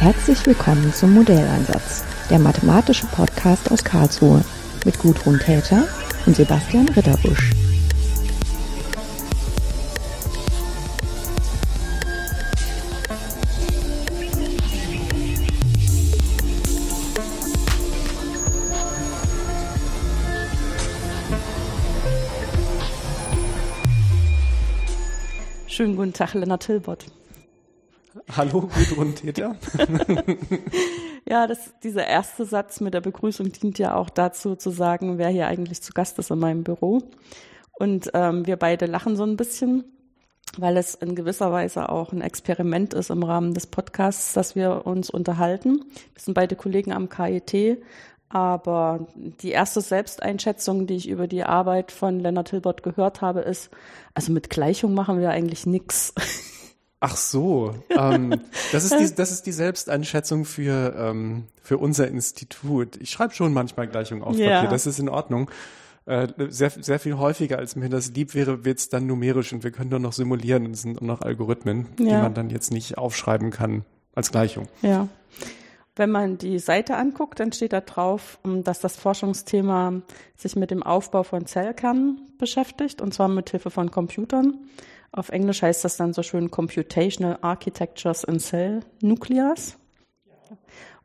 Herzlich willkommen zum Modelleinsatz, der mathematische Podcast aus Karlsruhe mit Gudrun Täter und Sebastian Ritterbusch. Schönen guten Tag, Lennart Tilbott. Hallo, Gudrun Täter. ja, das, dieser erste Satz mit der Begrüßung dient ja auch dazu, zu sagen, wer hier eigentlich zu Gast ist in meinem Büro. Und ähm, wir beide lachen so ein bisschen, weil es in gewisser Weise auch ein Experiment ist im Rahmen des Podcasts, dass wir uns unterhalten. Wir sind beide Kollegen am KIT, aber die erste Selbsteinschätzung, die ich über die Arbeit von Lennart Hilbert gehört habe, ist, also mit Gleichung machen wir eigentlich nichts. Ach so, ähm, das, ist die, das ist die Selbsteinschätzung für, ähm, für unser Institut. Ich schreibe schon manchmal Gleichungen auf Papier, das ist in Ordnung. Äh, sehr, sehr viel häufiger, als mir das lieb wäre, wird es dann numerisch und wir können nur noch simulieren und es sind nur noch Algorithmen, ja. die man dann jetzt nicht aufschreiben kann als Gleichung. Ja. Wenn man die Seite anguckt, dann steht da drauf, ähm, dass das Forschungsthema sich mit dem Aufbau von Zellkernen beschäftigt, und zwar mit Hilfe von Computern. Auf Englisch heißt das dann so schön Computational Architectures in Cell Nucleus.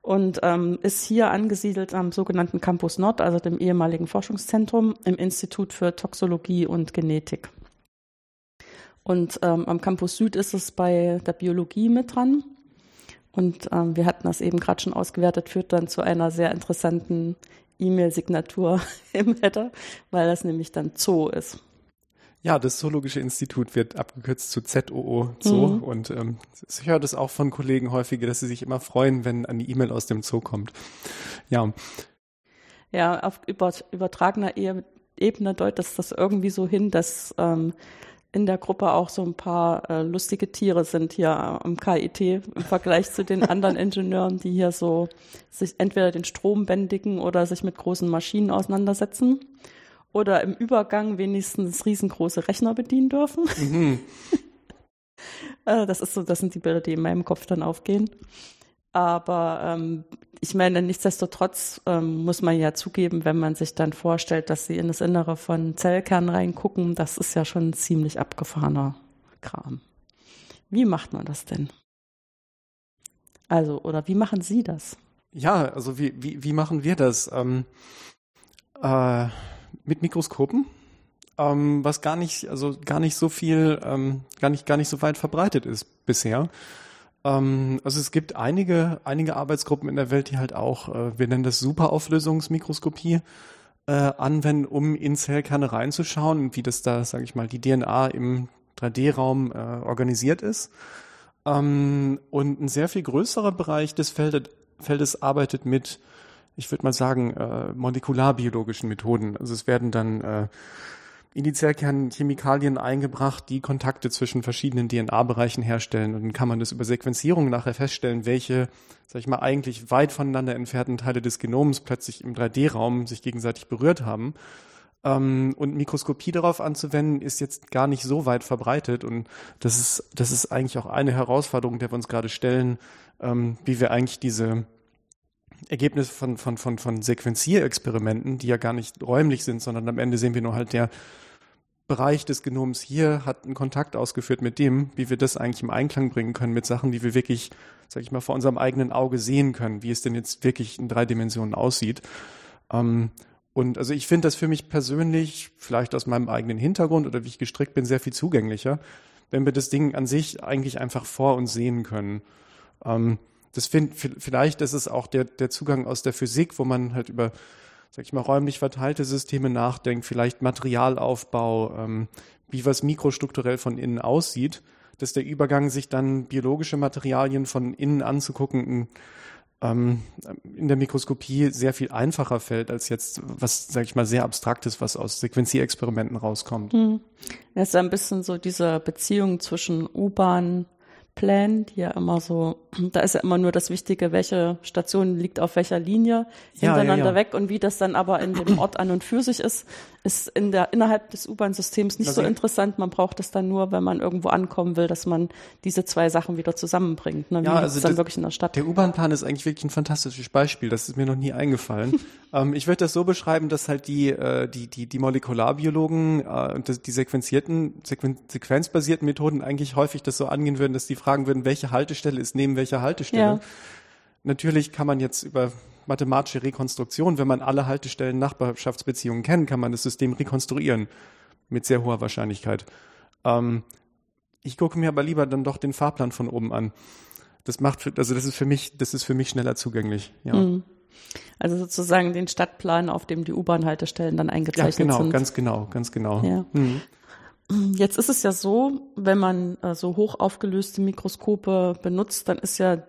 Und ähm, ist hier angesiedelt am sogenannten Campus Nord, also dem ehemaligen Forschungszentrum im Institut für Toxologie und Genetik. Und ähm, am Campus Süd ist es bei der Biologie mit dran. Und ähm, wir hatten das eben gerade schon ausgewertet, führt dann zu einer sehr interessanten E-Mail-Signatur im Header, weil das nämlich dann Zoo ist. Ja, das Zoologische Institut wird abgekürzt zu ZOO Zoo mhm. und ähm, ich höre das auch von Kollegen häufiger, dass sie sich immer freuen, wenn eine E-Mail aus dem Zoo kommt. Ja. Ja, auf übertragener Ebene deutet das irgendwie so hin, dass ähm, in der Gruppe auch so ein paar äh, lustige Tiere sind hier am KIT im Vergleich zu den anderen Ingenieuren, die hier so sich entweder den Strom bändigen oder sich mit großen Maschinen auseinandersetzen oder im Übergang wenigstens riesengroße Rechner bedienen dürfen. Mhm. Äh, das ist so, das sind die Bilder, die in meinem Kopf dann aufgehen. Aber ähm, ich meine, nichtsdestotrotz ähm, muss man ja zugeben, wenn man sich dann vorstellt, dass sie in das Innere von Zellkernen reingucken, das ist ja schon ein ziemlich abgefahrener Kram. Wie macht man das denn? Also, oder wie machen Sie das? Ja, also wie, wie, wie machen wir das? Ähm, äh, mit Mikroskopen, ähm, was gar nicht, also gar nicht so viel, ähm, gar nicht, gar nicht so weit verbreitet ist bisher. Ähm, also es gibt einige, einige Arbeitsgruppen in der Welt, die halt auch, äh, wir nennen das Superauflösungsmikroskopie, äh, anwenden, um in Zellkerne reinzuschauen und wie das da, sage ich mal, die DNA im 3D-Raum äh, organisiert ist. Ähm, und ein sehr viel größerer Bereich des Feldes, Feldes arbeitet mit, ich würde mal sagen, äh, molekularbiologischen Methoden. Also es werden dann äh, Initial Chemikalien eingebracht, die Kontakte zwischen verschiedenen DNA-Bereichen herstellen. Und dann kann man das über Sequenzierung nachher feststellen, welche, sag ich mal, eigentlich weit voneinander entfernten Teile des Genoms plötzlich im 3D-Raum sich gegenseitig berührt haben. Ähm, und Mikroskopie darauf anzuwenden, ist jetzt gar nicht so weit verbreitet. Und das ist, das ist eigentlich auch eine Herausforderung, der wir uns gerade stellen, ähm, wie wir eigentlich diese Ergebnisse von, von, von, von Sequenzierexperimenten, die ja gar nicht räumlich sind, sondern am Ende sehen wir nur halt der Bereich des Genoms hier hat einen Kontakt ausgeführt mit dem, wie wir das eigentlich im Einklang bringen können mit Sachen, die wir wirklich, sag ich mal, vor unserem eigenen Auge sehen können, wie es denn jetzt wirklich in drei Dimensionen aussieht. Ähm, und also ich finde das für mich persönlich, vielleicht aus meinem eigenen Hintergrund oder wie ich gestrickt bin, sehr viel zugänglicher, wenn wir das Ding an sich eigentlich einfach vor uns sehen können. Ähm, das find, vielleicht ist es auch der, der Zugang aus der Physik, wo man halt über sag ich mal, räumlich verteilte Systeme nachdenkt, vielleicht Materialaufbau, ähm, wie was mikrostrukturell von innen aussieht, dass der Übergang, sich dann biologische Materialien von innen anzugucken, ähm, in der Mikroskopie sehr viel einfacher fällt, als jetzt was, sag ich mal, sehr abstraktes, was aus Sequenzierexperimenten rauskommt. Hm. Das ist ein bisschen so diese Beziehung zwischen U-Bahn, Plan, die ja immer so, da ist ja immer nur das Wichtige, welche Station liegt auf welcher Linie hintereinander ja, ja, ja. weg und wie das dann aber in dem Ort an und für sich ist, ist in der, innerhalb des U-Bahn-Systems nicht Also- so interessant. Man braucht es dann nur, wenn man irgendwo ankommen will, dass man diese zwei Sachen wieder zusammenbringt. Ne? Wie Ja, also dann das- wirklich in der Stadt. Der U-Bahn-Plan ist eigentlich wirklich ein fantastisches Beispiel. Das ist mir noch nie eingefallen. ähm, ich würde das so beschreiben, dass halt die, äh, die, die, die Molekularbiologen äh, und das, die sequenzierten, sequen, sequenzbasierten Methoden eigentlich häufig das so angehen würden, dass die fragen würden, welche Haltestelle ist neben welcher Haltestelle. Ja. Natürlich kann man jetzt über mathematische Rekonstruktion, wenn man alle Haltestellen Nachbarschaftsbeziehungen kennt, kann man das System rekonstruieren mit sehr hoher Wahrscheinlichkeit. Ähm, ich gucke mir aber lieber dann doch den Fahrplan von oben an. Das macht, für, also das ist für mich, das ist für mich schneller zugänglich. Ja, Mhm. Also sozusagen den Stadtplan, auf dem die U-Bahn-Haltestellen dann ja eingezeichnet genau, sind. ganz genau, ganz genau. Ja. Mhm. Jetzt ist es ja so, wenn man äh, so hoch aufgelöste Mikroskope benutzt, dann ist ja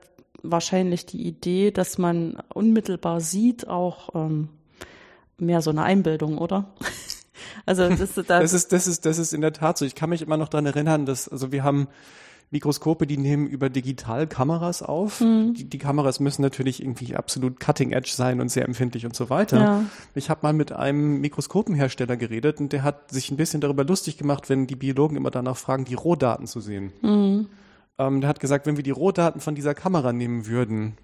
wahrscheinlich die Idee, dass man unmittelbar sieht, auch ähm, mehr so eine Einbildung, oder? also das, da, Das ist, das ist, das ist in der Tat so. Ich kann mich immer noch dran erinnern, dass, also wir haben Mikroskope, die nehmen über Digitalkameras auf. Mhm. Die, die Kameras müssen natürlich irgendwie absolut cutting edge sein und sehr empfindlich und so weiter. Ja. Ich habe mal mit einem Mikroskopenhersteller geredet und der hat sich ein bisschen darüber lustig gemacht, wenn die Biologen immer danach fragen, die Rohdaten zu sehen. Mhm. Ähm, der hat gesagt, wenn wir die Rohdaten von dieser Kamera nehmen würden,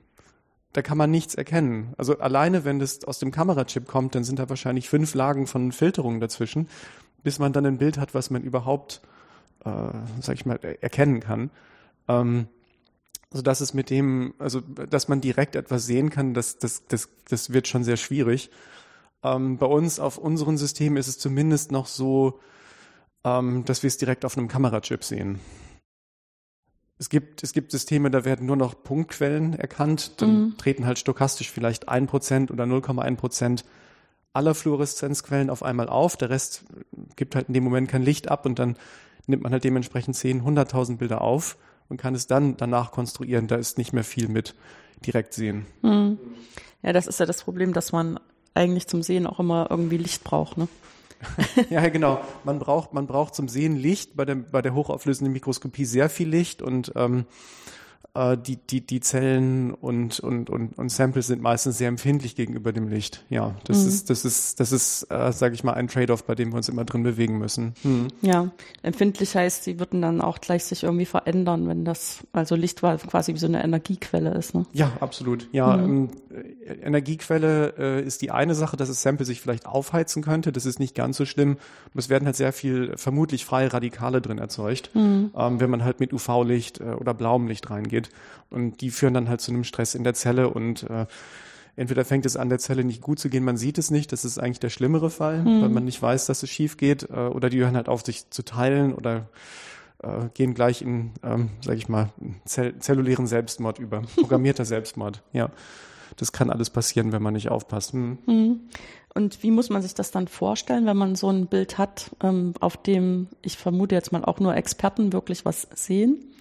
da kann man nichts erkennen. Also alleine, wenn das aus dem Kamerachip kommt, dann sind da wahrscheinlich fünf Lagen von Filterungen dazwischen, bis man dann ein Bild hat, was man überhaupt, äh, sag ich mal, er- erkennen kann. Ähm, also dass es mit dem, also dass man direkt etwas sehen kann, das, das, das, das wird schon sehr schwierig. Ähm, bei uns auf unseren Systemen ist es zumindest noch so, ähm, dass wir es direkt auf einem Kamerachip sehen. Es gibt, es gibt Systeme, da werden nur noch Punktquellen erkannt. Dann Mhm. treten halt stochastisch vielleicht 1% oder 0,1% aller Fluoreszenzquellen auf einmal auf. Der Rest gibt halt in dem Moment kein Licht ab und dann nimmt man halt dementsprechend 10, 100.000 Bilder auf und kann es dann danach konstruieren. Da ist nicht mehr viel mit direkt sehen. Mhm. Ja, das ist ja das Problem, dass man eigentlich zum Sehen auch immer irgendwie Licht braucht, ne? Ja, genau. Man braucht, man braucht zum Sehen Licht, bei der, bei der hochauflösenden Mikroskopie sehr viel Licht und ähm, äh, die, die, die Zellen und, und, und, und Samples sind meistens sehr empfindlich gegenüber dem Licht. Ja, das Mhm. ist, das ist, das ist, äh, sage ich mal, ein Trade-off, bei dem wir uns immer drin bewegen müssen. Hm. Ja, empfindlich heißt, die würden dann auch gleich sich irgendwie verändern, wenn das, also Licht quasi wie so eine Energiequelle ist, ne? Ja, absolut. Ja, Mhm. ähm, äh, Energiequelle äh, ist die eine Sache, dass das Sample sich vielleicht aufheizen könnte. Das ist nicht ganz so schlimm. Es werden halt sehr viel vermutlich freie Radikale drin erzeugt, Mhm. ähm, wenn man halt mit UV-Licht äh, oder blauem Licht reingeht. Und die führen dann halt zu einem Stress in der Zelle und äh, entweder fängt es an, der Zelle nicht gut zu gehen, man sieht es nicht, das ist eigentlich der schlimmere Fall, weil man nicht weiß, dass es schief geht, äh, oder die hören halt auf, sich zu teilen oder äh, gehen gleich in, ähm, sag ich mal, zell zellulären Selbstmord über. Programmierter Selbstmord, ja. Das kann alles passieren, wenn man nicht aufpasst. Hm. Mhm. Und wie muss man sich das dann vorstellen, wenn man so ein Bild hat, ähm, auf dem ich vermute jetzt mal auch nur Experten wirklich was sehen?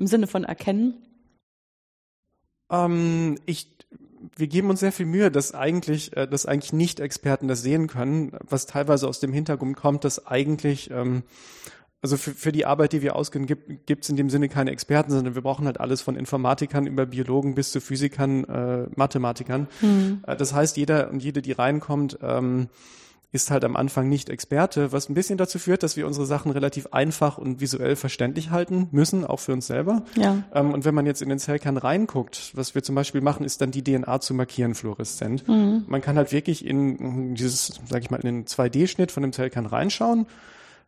Im Sinne von erkennen? Ähm, ich, wir geben uns sehr viel Mühe, dass eigentlich, äh, dass eigentlich Nicht-Experten das sehen können, was teilweise aus dem Hintergrund kommt, dass eigentlich, ähm, also für, für die Arbeit, die wir ausgehen, gibt es in dem Sinne keine Experten, sondern wir brauchen halt alles von Informatikern über Biologen bis zu Physikern, äh, Mathematikern. Äh, Das heißt, jeder und jede, die reinkommt, ähm, ist halt am Anfang nicht Experte, was ein bisschen dazu führt, dass wir unsere Sachen relativ einfach und visuell verständlich halten müssen, auch für uns selber. Ja. Ähm, und wenn man jetzt in den Zellkern reinguckt, was wir zum Beispiel machen, ist dann die DNA zu markieren fluoreszent. Mhm. Man kann halt wirklich in dieses, sag ich mal, in den 2D-Schnitt von dem Zellkern reinschauen.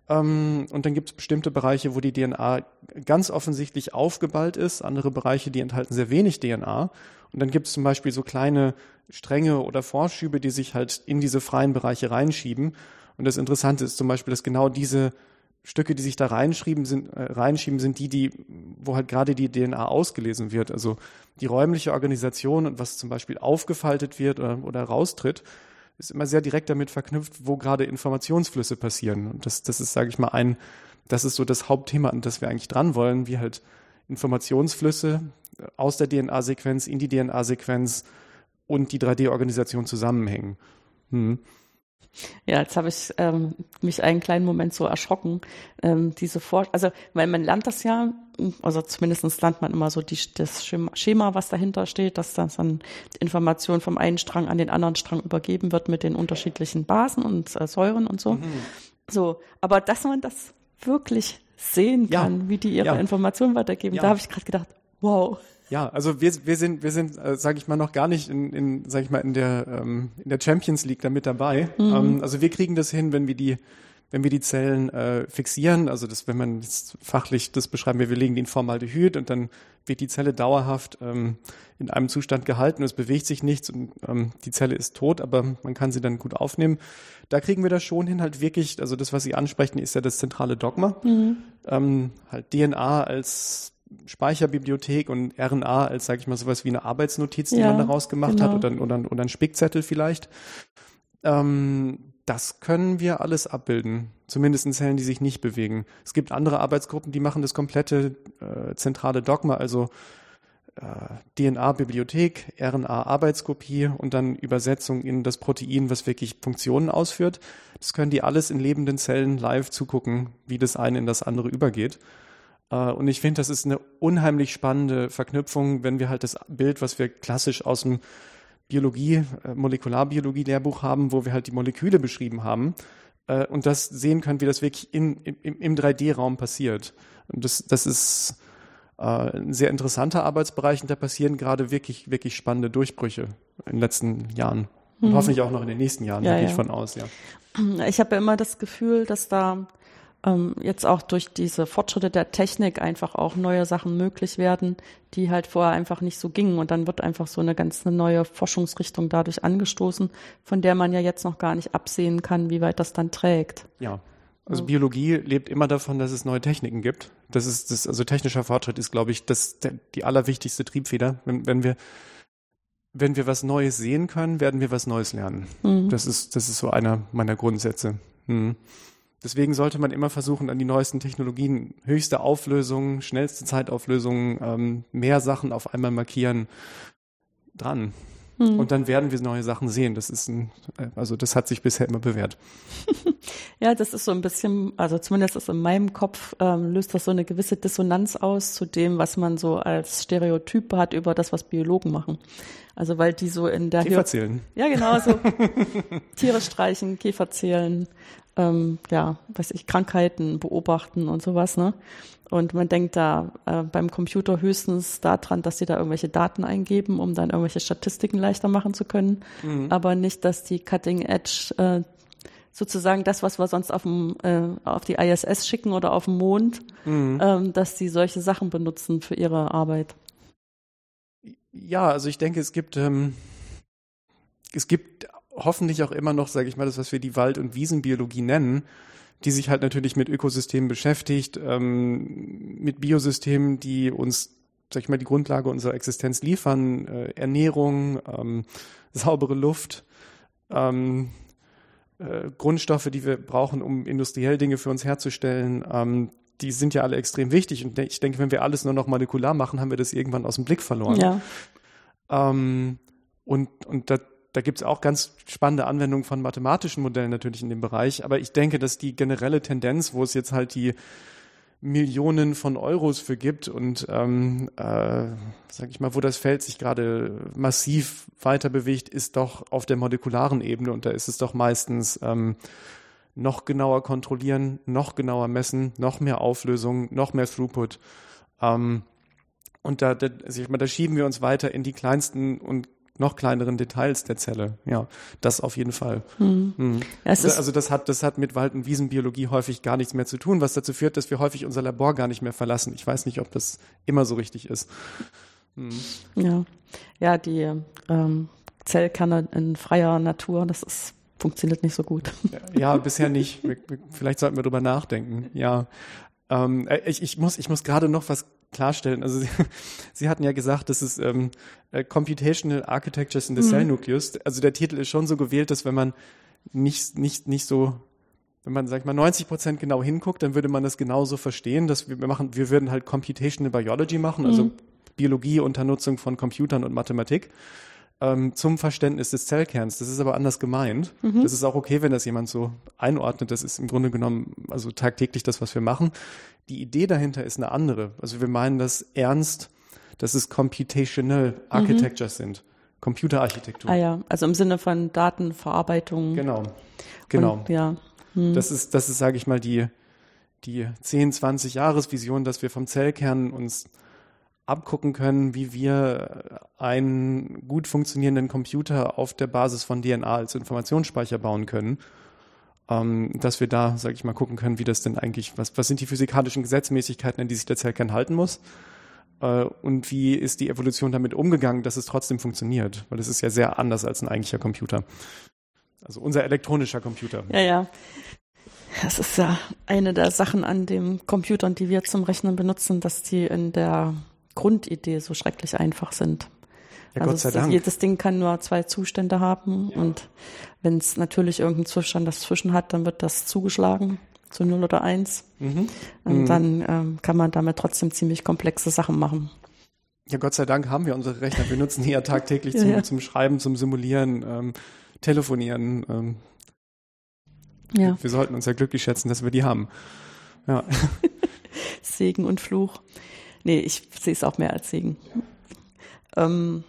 Ähm, und dann gibt es bestimmte Bereiche, wo die DNA ganz offensichtlich aufgeballt ist, andere Bereiche, die enthalten sehr wenig DNA. Und dann gibt es zum Beispiel so kleine Stränge oder Vorschübe, die sich halt in diese freien Bereiche reinschieben. Und das Interessante ist zum Beispiel, dass genau diese Stücke, die sich da reinschieben, sind, äh, reinschieben, sind die, die, wo halt gerade die DNA ausgelesen wird. Also die räumliche Organisation und was zum Beispiel aufgefaltet wird oder, oder raustritt, ist immer sehr direkt damit verknüpft, wo gerade Informationsflüsse passieren. Und das, das ist, sage ich mal, ein, das ist so das Hauptthema, an das wir eigentlich dran wollen, wie halt Informationsflüsse aus der DNA-Sequenz in die DNA-Sequenz und die 3D-Organisation zusammenhängen. Hm. Ja, jetzt habe ich ähm, mich einen kleinen Moment so erschrocken. Ähm, diese Vor also weil man lernt das ja, also zumindest lernt man immer so die, das Schema, was dahinter steht, dass das dann Information vom einen Strang an den anderen Strang übergeben wird mit den unterschiedlichen Basen und äh, Säuren und so. Mhm. So, aber dass man das wirklich sehen kann, ja. wie die ihre ja. Informationen weitergeben, ja. da habe ich gerade gedacht, wow. Ja, also wir, wir sind, wir sind, äh, sage ich mal, noch gar nicht in, in sage ich mal, in der ähm, in der Champions League da mit dabei. Mhm. Ähm, also wir kriegen das hin, wenn wir die wenn wir die Zellen äh, fixieren, also das, wenn man jetzt fachlich das beschreiben, wir, wir legen die in Formaldehyd und dann wird die Zelle dauerhaft ähm, in einem Zustand gehalten, es bewegt sich nichts und ähm, die Zelle ist tot, aber man kann sie dann gut aufnehmen. Da kriegen wir das schon hin, halt wirklich, also das, was Sie ansprechen, ist ja das zentrale Dogma. Mhm. Ähm, halt DNA als Speicherbibliothek und RNA als, sage ich mal, sowas wie eine Arbeitsnotiz, die ja, man daraus gemacht genau. hat oder, oder, oder ein Spickzettel vielleicht. Ähm, das können wir alles abbilden, zumindest in Zellen, die sich nicht bewegen. Es gibt andere Arbeitsgruppen, die machen das komplette äh, zentrale Dogma, also äh, DNA-Bibliothek, RNA-Arbeitskopie und dann Übersetzung in das Protein, was wirklich Funktionen ausführt. Das können die alles in lebenden Zellen live zugucken, wie das eine in das andere übergeht. Äh, und ich finde, das ist eine unheimlich spannende Verknüpfung, wenn wir halt das Bild, was wir klassisch aus dem Biologie, äh, Molekularbiologie-Lehrbuch haben, wo wir halt die Moleküle beschrieben haben äh, und das sehen können, wie das wirklich in, im, im 3D-Raum passiert. Und das, das ist ein sehr interessanter Arbeitsbereich und da passieren gerade wirklich, wirklich spannende Durchbrüche in den letzten Jahren. Und mhm. hoffentlich auch noch in den nächsten Jahren, ja, gehe ja. ich von aus, ja. Ich habe ja immer das Gefühl, dass da ähm, jetzt auch durch diese Fortschritte der Technik einfach auch neue Sachen möglich werden, die halt vorher einfach nicht so gingen. Und dann wird einfach so eine ganz neue Forschungsrichtung dadurch angestoßen, von der man ja jetzt noch gar nicht absehen kann, wie weit das dann trägt. Ja. Also Biologie lebt immer davon, dass es neue Techniken gibt. Das ist das, also technischer Fortschritt ist, glaube ich, das der, die allerwichtigste Triebfeder. Wenn, wenn wir wenn wir was Neues sehen können, werden wir was Neues lernen. Mhm. Das ist das ist so einer meiner Grundsätze. Mhm. Deswegen sollte man immer versuchen, an die neuesten Technologien höchste Auflösung, schnellste Zeitauflösung, ähm, mehr Sachen auf einmal markieren, dran. Hm. Und dann werden wir neue Sachen sehen. Das ist ein, äh, also das hat sich bisher immer bewährt. ja, das ist so ein bisschen, also zumindest ist in meinem Kopf ähm, löst das so eine gewisse Dissonanz aus zu dem, was man so als Stereotyp hat über das, was Biologen machen. Also weil die so in der Käfer zählen. Ja, genau, so Tiere streichen, Käfer zählen, ähm, ja, weiß ich, Krankheiten beobachten und sowas, ne? Und man denkt da äh, beim Computer höchstens daran, dass sie da irgendwelche Daten eingeben, um dann irgendwelche Statistiken leichter machen zu können, mhm. aber nicht, dass die Cutting Edge äh, sozusagen das, was wir sonst auf, dem, äh, auf die ISS schicken oder auf dem Mond, mhm. ähm, dass die solche Sachen benutzen für ihre Arbeit. Ja, also ich denke, es gibt ähm, es gibt hoffentlich auch immer noch, sage ich mal, das, was wir die Wald- und Wiesenbiologie nennen, die sich halt natürlich mit Ökosystemen beschäftigt, ähm, mit Biosystemen, die uns, sag ich mal, die Grundlage unserer Existenz liefern, äh, Ernährung, ähm, saubere Luft, ähm, äh, Grundstoffe, die wir brauchen, um industriell Dinge für uns herzustellen. Ähm, die sind ja alle extrem wichtig. Und ich denke, wenn wir alles nur noch molekular machen, haben wir das irgendwann aus dem Blick verloren. Ja. Ähm, und, und da, da gibt es auch ganz spannende Anwendungen von mathematischen Modellen natürlich in dem Bereich. Aber ich denke, dass die generelle Tendenz, wo es jetzt halt die Millionen von Euros für gibt und ähm, äh, sag ich mal, wo das Feld sich gerade massiv weiter bewegt, ist doch auf der molekularen Ebene und da ist es doch meistens ähm, noch genauer kontrollieren, noch genauer messen, noch mehr Auflösung, noch mehr Throughput. Ähm, und da, da, also ich meine, da schieben wir uns weiter in die kleinsten und noch kleineren Details der Zelle. Ja, das auf jeden Fall. Hm. Hm. Ja, also das hat, das hat mit Wald- und Wiesenbiologie häufig gar nichts mehr zu tun, was dazu führt, dass wir häufig unser Labor gar nicht mehr verlassen. Ich weiß nicht, ob das immer so richtig ist. Hm. Ja, ja, die ähm, Zellkerne in freier Natur, das ist funktioniert nicht so gut. Ja, bisher nicht. Vielleicht sollten wir drüber nachdenken. Ja. Ähm, äh, ich, ich muss, ich muss gerade noch was klarstellen. Also Sie, Sie hatten ja gesagt, das ist ähm, äh, Computational Architectures in the mhm. Cell Nucleus. Also der Titel ist schon so gewählt, dass wenn man nicht, nicht, nicht so, wenn man, sag ich mal, 90 Prozent genau hinguckt, dann würde man das genauso verstehen, dass wir, wir machen, wir würden halt Computational Biology machen, also mhm. Biologie unter Nutzung von Computern und Mathematik. Ähm, zum Verständnis des Zellkerns. Das ist aber anders gemeint. Mhm. Das ist auch okay, wenn das jemand so einordnet. Das ist im Grunde genommen also tagtäglich das, was wir machen. Die Idee dahinter ist eine andere. Also wir meinen das ernst, dass es computational architectures sind. Computerarchitektur. Ah ja, also im Sinne von Datenverarbeitung. Genau. Genau. Und, ja. Hm. Das ist, das ist, sage ich mal, die, die 10, 20 Jahresvision, dass wir vom Zellkern uns abgucken können, wie wir einen gut funktionierenden Computer auf der Basis von DNA als Informationsspeicher bauen können. Ähm, dass wir da, sage ich mal, gucken können, wie das denn eigentlich, was, was sind die physikalischen Gesetzmäßigkeiten, an die sich der Zellkern halten muss äh, und wie ist die Evolution damit umgegangen, dass es trotzdem funktioniert, weil es ist ja sehr anders als ein eigentlicher Computer. Also unser elektronischer Computer. Ja, ja. Das ist ja eine der Sachen an den Computern, die wir zum Rechnen benutzen, dass die in der Grundidee so schrecklich einfach sind. Ja, also Gott sei es- Dank. jedes Ding kann nur zwei Zustände haben und wenn es natürlich irgendeinen Zustand dazwischen hat, dann wird das zugeschlagen zu 0 oder 1 Mhm. und Mhm. dann ähm, kann man damit trotzdem ziemlich komplexe Sachen machen. Ja, Gott sei Dank haben wir unsere Rechner. Wir nutzen die ja tagtäglich Ja, zum, ja. zum Schreiben, zum Simulieren, ähm, Telefonieren. Ähm, Ja, Wir sollten uns ja glücklich schätzen, dass wir die haben. Ja, Segen und Fluch. Nee, ich sehe es auch mehr als Segen. Ähm,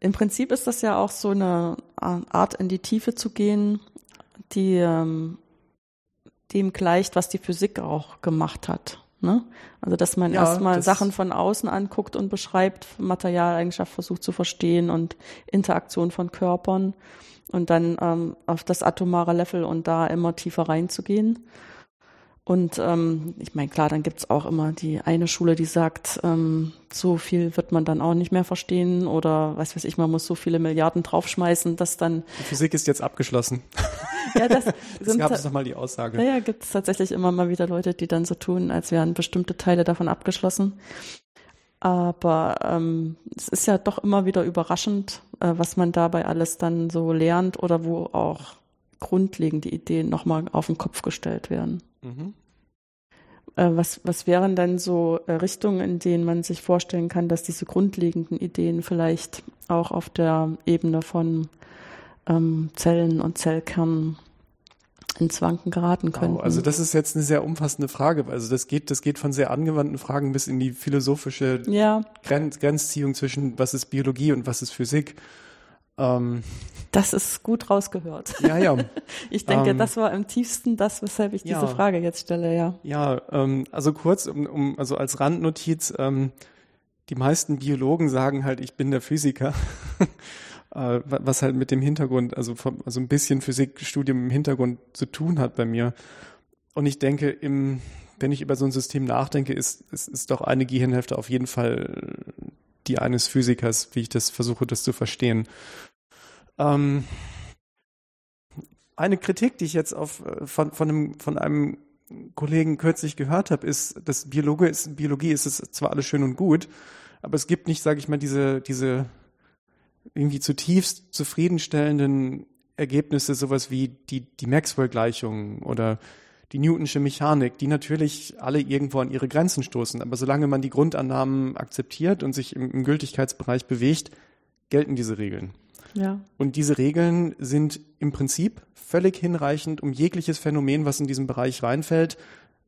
Im Prinzip ist das ja auch so eine Art, in die Tiefe zu gehen, die ähm, dem gleicht, was die Physik auch gemacht hat. Ne? Also, dass man Ja, erstmal Sachen von außen anguckt und beschreibt, Materialeigenschaft versucht zu verstehen und Interaktion von Körpern und dann ähm, auf das atomare Level und da immer tiefer reinzugehen. Und ähm, ich meine, klar, dann gibt's auch immer die eine Schule, die sagt, ähm, so viel wird man dann auch nicht mehr verstehen oder was weiß ich, man muss so viele Milliarden draufschmeißen, dass dann, die Physik ist jetzt abgeschlossen. ja, das Das gab es nochmal die Aussage. ja, ja, gibt es tatsächlich immer mal wieder Leute, die dann so tun, als wären bestimmte Teile davon abgeschlossen. Aber ähm, es ist ja doch immer wieder überraschend, äh, was man dabei alles dann so lernt oder wo auch grundlegende Ideen nochmal auf den Kopf gestellt werden. Mhm. Äh, was, was wären denn so äh, Richtungen, in denen man sich vorstellen kann, dass diese grundlegenden Ideen vielleicht auch auf der Ebene von ähm, Zellen und Zellkernen ins Wanken geraten könnten? Wow, also das ist jetzt eine sehr umfassende Frage. Also das geht, das geht von sehr angewandten Fragen bis in die philosophische ja, Grenz, Grenzziehung zwischen was ist Biologie und was ist Physik. Ähm, das ist gut rausgehört. ja, ja. Ich denke, Ähm, das war im tiefsten das, weshalb ich ja. diese Frage jetzt stelle, ja. Ja, ähm, also kurz, um, um, also als Randnotiz, ähm, die meisten Biologen sagen halt, ich bin der Physiker, äh, wa- was halt mit dem Hintergrund, also, vom, also ein bisschen Physikstudium im Hintergrund zu tun hat bei mir. Und ich denke, im, wenn ich über so ein System nachdenke, ist, ist, ist doch eine Gehirnhälfte auf jeden Fall die eines Physikers, wie ich das versuche, das zu verstehen. Ähm, eine Kritik, die ich jetzt auf, äh, von, von, einem, von einem Kollegen kürzlich gehört habe, ist, dass Biologe ist, Biologie ist es zwar alles schön und gut, aber es gibt nicht, sage ich mal, diese, diese irgendwie zutiefst zufriedenstellenden Ergebnisse, sowas wie die, die Maxwell-Gleichungen oder die Newtonsche Mechanik, die natürlich alle irgendwo an ihre Grenzen stoßen. Aber solange man die Grundannahmen akzeptiert und sich im, im Gültigkeitsbereich bewegt, gelten diese Regeln. Ja. Und diese Regeln sind im Prinzip völlig hinreichend, um jegliches Phänomen, was in diesem Bereich reinfällt,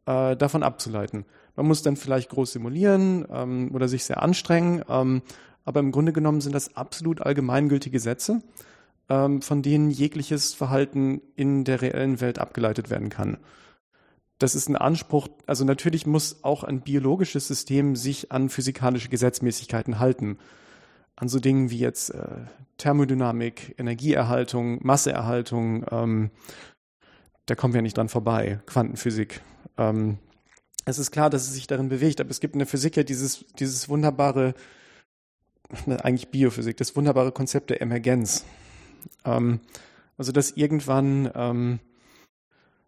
äh, davon abzuleiten. Man muss dann vielleicht groß simulieren ähm, oder sich sehr anstrengen, ähm, aber im Grunde genommen sind das absolut allgemeingültige Sätze, ähm, von denen jegliches Verhalten in der reellen Welt abgeleitet werden kann. Das ist ein Anspruch, also natürlich muss auch ein biologisches System sich an physikalische Gesetzmäßigkeiten halten an so Dingen wie jetzt äh, Thermodynamik, Energieerhaltung, Masseerhaltung, ähm, da kommen wir nicht dran vorbei, Quantenphysik. Ähm, es ist klar, dass es sich darin bewegt, aber es gibt in der Physik ja dieses, dieses wunderbare, eigentlich Biophysik, das wunderbare Konzept der Emergenz. Ähm, also dass irgendwann, ähm,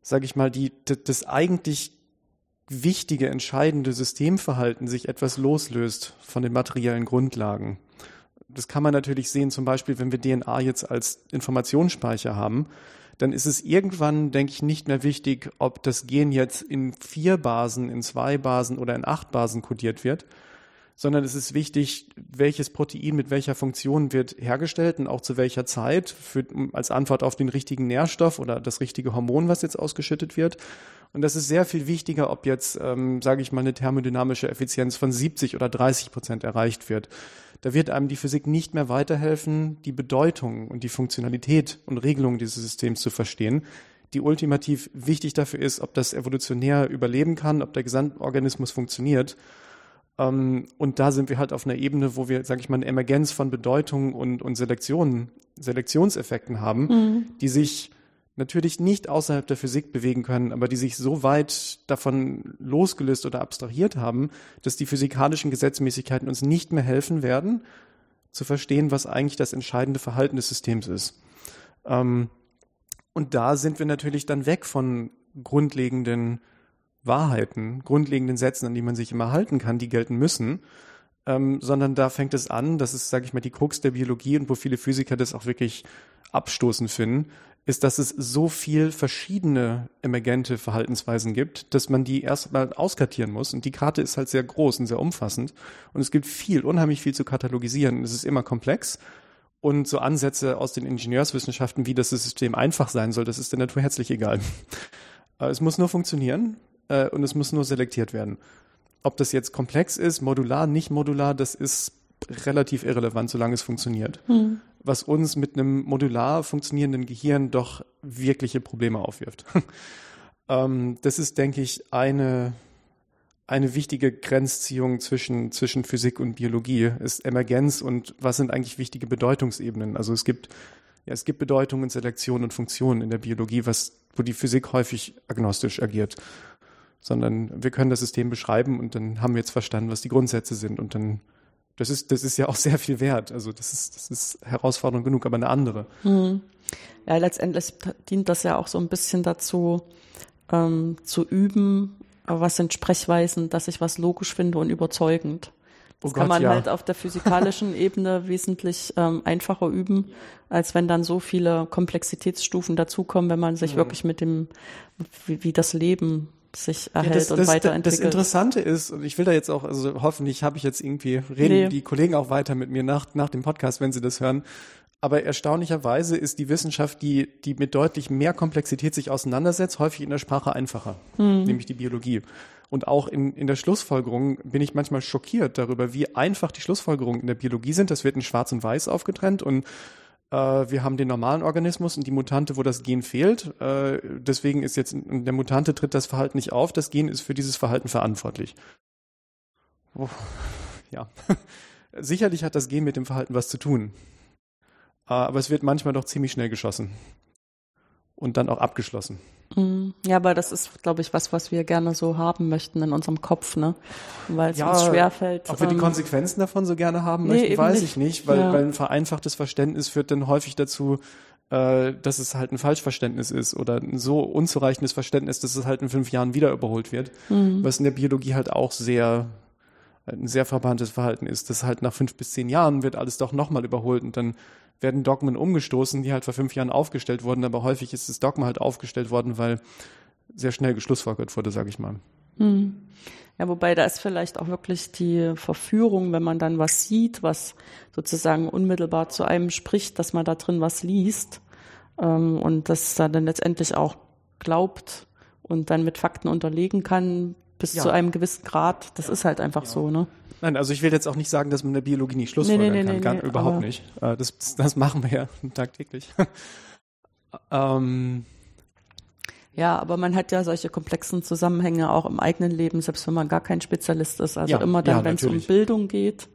sage ich mal, die, das eigentlich wichtige, entscheidende Systemverhalten sich etwas loslöst von den materiellen Grundlagen. Das kann man natürlich sehen, zum Beispiel, wenn wir DNA jetzt als Informationsspeicher haben, dann ist es irgendwann, denke ich, nicht mehr wichtig, ob das Gen jetzt in vier Basen, in zwei Basen oder in acht Basen kodiert wird, sondern es ist wichtig, welches Protein mit welcher Funktion wird hergestellt und auch zu welcher Zeit für, als Antwort auf den richtigen Nährstoff oder das richtige Hormon, was jetzt ausgeschüttet wird. Und das ist sehr viel wichtiger, ob jetzt, ähm, sage ich mal, eine thermodynamische Effizienz von 70 oder 30 Prozent erreicht wird. Da wird einem die Physik nicht mehr weiterhelfen, die Bedeutung und die Funktionalität und Regelung dieses Systems zu verstehen, die ultimativ wichtig dafür ist, ob das evolutionär überleben kann, ob der Gesamtorganismus funktioniert. Ähm, und da sind wir halt auf einer Ebene, wo wir, sage ich mal, eine Emergenz von Bedeutung und, und Selektion, Selektionseffekten haben, mhm. die sich natürlich nicht außerhalb der Physik bewegen können, aber die sich so weit davon losgelöst oder abstrahiert haben, dass die physikalischen Gesetzmäßigkeiten uns nicht mehr helfen werden, zu verstehen, was eigentlich das entscheidende Verhalten des Systems ist. Ähm, und da sind wir natürlich dann weg von grundlegenden Wahrheiten, grundlegenden Sätzen, an die man sich immer halten kann, die gelten müssen, ähm, sondern da fängt es an, das ist, sage ich mal, die Krux der Biologie und wo viele Physiker das auch wirklich abstoßend finden, ist, dass es so viel verschiedene emergente Verhaltensweisen gibt, dass man die erstmal auskartieren muss. Und die Karte ist halt sehr groß und sehr umfassend. Und es gibt viel, unheimlich viel zu katalogisieren. Es ist immer komplex. Und so Ansätze aus den Ingenieurswissenschaften, wie das System einfach sein soll, das ist der Natur herzlich egal. Es muss nur funktionieren äh, und es muss nur selektiert werden. Ob das jetzt komplex ist, modular, nicht modular, das ist relativ irrelevant, solange es funktioniert. Hm. Was uns mit einem modular funktionierenden Gehirn doch wirkliche Probleme aufwirft. ähm, das ist, denke ich, eine, eine wichtige Grenzziehung zwischen, zwischen Physik und Biologie, ist Emergenz und was sind eigentlich wichtige Bedeutungsebenen. Also es gibt, ja, es gibt Bedeutungen, Selektion und Funktion in der Biologie, was, wo die Physik häufig agnostisch agiert sondern wir können das System beschreiben und dann haben wir jetzt verstanden, was die Grundsätze sind und dann das ist, das ist ja auch sehr viel wert. Also das ist, das ist Herausforderung genug, aber eine andere. Mhm. Ja, letztendlich dient das ja auch so ein bisschen dazu, ähm, zu üben, was sind Sprechweisen, dass ich was logisch finde und überzeugend. Das oh kann man ja. halt auf der physikalischen Ebene wesentlich ähm, einfacher üben, als wenn dann so viele Komplexitätsstufen dazukommen, wenn man sich mhm. wirklich mit dem, wie, wie das Leben sich erhält ja, das, und das, weiterentwickelt. Das Interessante ist, und ich will da jetzt auch, also hoffentlich habe ich jetzt irgendwie, reden nee. die Kollegen auch weiter mit mir nach, nach dem Podcast, wenn sie das hören. Aber erstaunlicherweise ist die Wissenschaft, die, die mit deutlich mehr Komplexität sich auseinandersetzt, häufig in der Sprache einfacher, hm. nämlich die Biologie. Und auch in, in der Schlussfolgerung bin ich manchmal schockiert darüber, wie einfach die Schlussfolgerungen in der Biologie sind. Das wird in Schwarz und Weiß aufgetrennt und wir haben den normalen Organismus und die Mutante, wo das Gen fehlt. Äh, deswegen ist jetzt der Mutante tritt das Verhalten nicht auf. Das Gen ist für dieses Verhalten verantwortlich. Oh, ja, sicherlich hat das Gen mit dem Verhalten was zu tun. Äh, aber es wird manchmal doch ziemlich schnell geschossen und dann auch abgeschlossen. Mm, ja, aber das ist, glaube ich, was, was wir gerne so haben möchten in unserem Kopf, ne? Weil es ja, uns schwerfällt. Ob wir die ähm, Konsequenzen davon so gerne haben möchten, nee, weiß nicht. ich nicht, weil, ja. weil ein vereinfachtes Verständnis führt dann häufig dazu, äh, dass es halt ein Falschverständnis ist oder ein so unzureichendes Verständnis, dass es halt in fünf Jahren wieder überholt wird. Mhm. Was in der Biologie halt auch sehr ein sehr verbanntes Verhalten ist, dass halt nach fünf bis zehn Jahren wird alles doch nochmal überholt und dann werden Dogmen umgestoßen, die halt vor fünf Jahren aufgestellt wurden, aber häufig ist das Dogma halt aufgestellt worden, weil sehr schnell geschlussfolgert wurde, sage ich mal. Hm. Ja, wobei da ist vielleicht auch wirklich die Verführung, wenn man dann was sieht, was sozusagen unmittelbar zu einem spricht, dass man da drin was liest ähm, und das dann letztendlich auch glaubt und dann mit Fakten unterlegen kann bis ja. zu einem gewissen Grad. Das ist halt einfach ja. so, ne? Nein, also ich will jetzt auch nicht sagen, dass man in der Biologie nicht schlussfolgern nee, nee, nee, kann. Gar, überhaupt nicht. Äh, das, das machen wir ja tagtäglich. ähm, ja, aber man hat ja solche komplexen Zusammenhänge auch im eigenen Leben, selbst wenn man gar kein Spezialist ist. Also ja, immer dann, ja, wenn es um Bildung geht,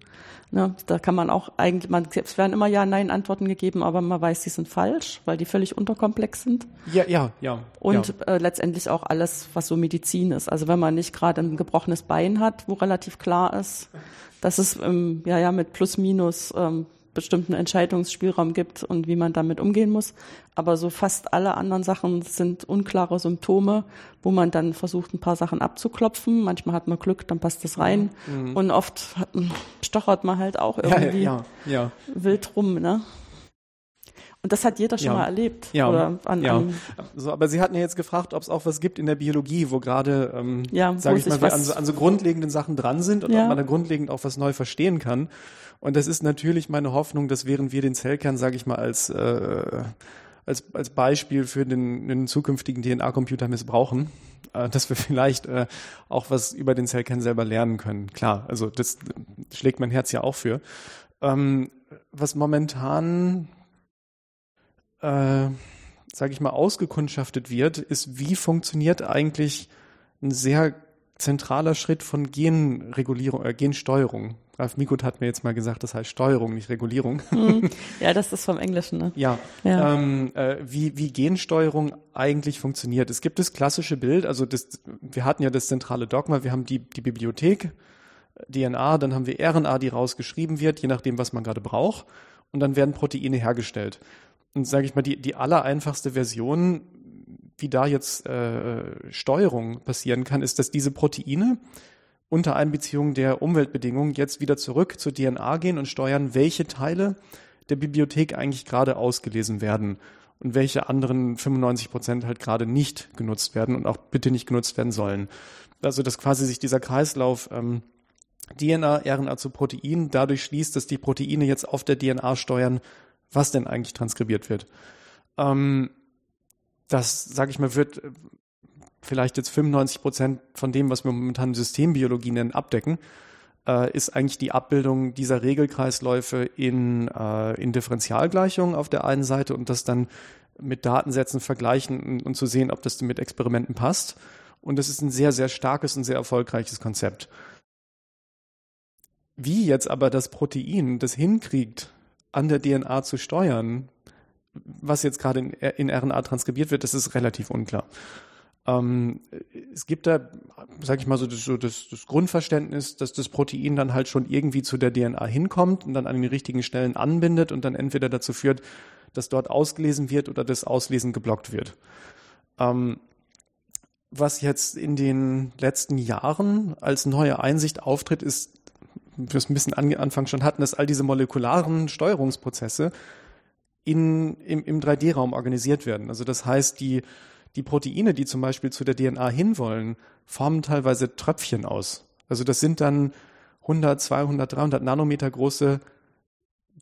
Ne, da kann man auch eigentlich, man, es werden immer Ja-Nein-Antworten gegeben, aber man weiß, die sind falsch, weil die völlig unterkomplex sind. Ja, ja, ja. Und ja. Äh, letztendlich auch alles, was so Medizin ist. Also wenn man nicht gerade ein gebrochenes Bein hat, wo relativ klar ist, dass es ähm, ja ja mit Plus Minus ähm, bestimmten Entscheidungsspielraum gibt und wie man damit umgehen muss. Aber so fast alle anderen Sachen sind unklare Symptome, wo man dann versucht, ein paar Sachen abzuklopfen. Manchmal hat man Glück, dann passt das rein. Mhm. Und oft hat, stochert man halt auch irgendwie ja, ja, ja, wild rum. Ne? Und das hat jeder schon Ja. mal erlebt. Ja, Oder an, ja. an, So, aber Sie hatten ja jetzt gefragt, ob es auch was gibt in der Biologie, wo gerade, ähm, Ja, sage ich mal, wir an so, an so grundlegenden Sachen dran sind und Ja. ob man da grundlegend auch was neu verstehen kann. Und das ist natürlich meine Hoffnung, dass während wir den Zellkern, sage ich mal, als äh, als, als Beispiel für den, den zukünftigen DNA-Computer missbrauchen, äh, dass wir vielleicht äh, auch was über den Zellkern selber lernen können. Klar, also das schlägt mein Herz ja auch für. Ähm, was momentan, äh, sage ich mal, ausgekundschaftet wird, ist, wie funktioniert eigentlich ein sehr zentraler Schritt von Genregulierung, äh, Gensteuerung. Ralf Mikut hat mir jetzt mal gesagt, das heißt Steuerung, nicht Regulierung. Hm. ja, das ist vom Englischen, ne? Ja, Ja. Ähm, äh, wie, wie Gensteuerung eigentlich funktioniert. Es gibt das klassische Bild, also das, wir hatten ja das zentrale Dogma, wir haben die, die Bibliothek, DNA, dann haben wir RNA, die rausgeschrieben wird, je nachdem, was man gerade braucht, und dann werden Proteine hergestellt. Und sage ich mal, die, die allereinfachste Version, wie da jetzt äh, Steuerung passieren kann, ist, dass diese Proteine unter Einbeziehung der Umweltbedingungen jetzt wieder zurück zur DNA gehen und steuern, welche Teile der Bibliothek eigentlich gerade ausgelesen werden und welche anderen 95 Prozent halt gerade nicht genutzt werden und auch bitte nicht genutzt werden sollen. Also dass quasi sich dieser Kreislauf ähm, DNA, RNA zu Protein dadurch schließt, dass die Proteine jetzt auf der DNA steuern, was denn eigentlich transkribiert wird. Ähm, das, sage ich mal, wird äh, vielleicht jetzt 95 Prozent von dem, was wir momentan Systembiologie nennen, abdecken, äh, ist eigentlich die Abbildung dieser Regelkreisläufe in, äh, in Differentialgleichungen auf der einen Seite und das dann mit Datensätzen vergleichen und, und zu sehen, ob das mit Experimenten passt. Und das ist ein sehr, sehr starkes und sehr erfolgreiches Konzept. Wie jetzt aber das Protein das hinkriegt, an der DNA zu steuern, was jetzt gerade in, in RNA transkribiert wird, das ist relativ unklar. Ähm, es gibt da, sage ich mal so, das, so das, das Grundverständnis, dass das Protein dann halt schon irgendwie zu der DNA hinkommt und dann an den richtigen Stellen anbindet und dann entweder dazu führt, dass dort ausgelesen wird oder das Auslesen geblockt wird. Ähm, was jetzt in den letzten Jahren als neue Einsicht auftritt, ist, wir es ein bisschen an, Anfang schon hatten, dass all diese molekularen Steuerungsprozesse in, im, im 3D-Raum organisiert werden. Also das heißt, die, die Proteine, die zum Beispiel zu der DNA hinwollen, formen teilweise Tröpfchen aus. Also das sind dann 100, 200, 300 Nanometer große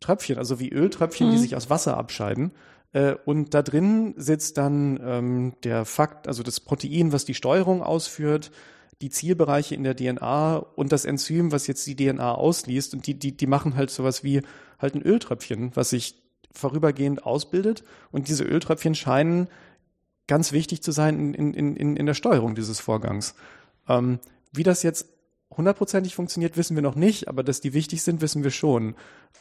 Tröpfchen, also wie Öltröpfchen, die Mhm. sich aus Wasser abscheiden. Äh, Und da drin sitzt dann ähm, der Fakt, also das Protein, was die Steuerung ausführt, die Zielbereiche in der DNA und das Enzym, was jetzt die DNA ausliest. Und die, die, die machen halt sowas wie halt ein Öltröpfchen, was sich vorübergehend ausbildet. Und diese Öltröpfchen scheinen ganz wichtig zu sein in, in, in, in der Steuerung dieses Vorgangs. Ähm, wie das jetzt hundertprozentig funktioniert, wissen wir noch nicht, aber dass die wichtig sind, wissen wir schon.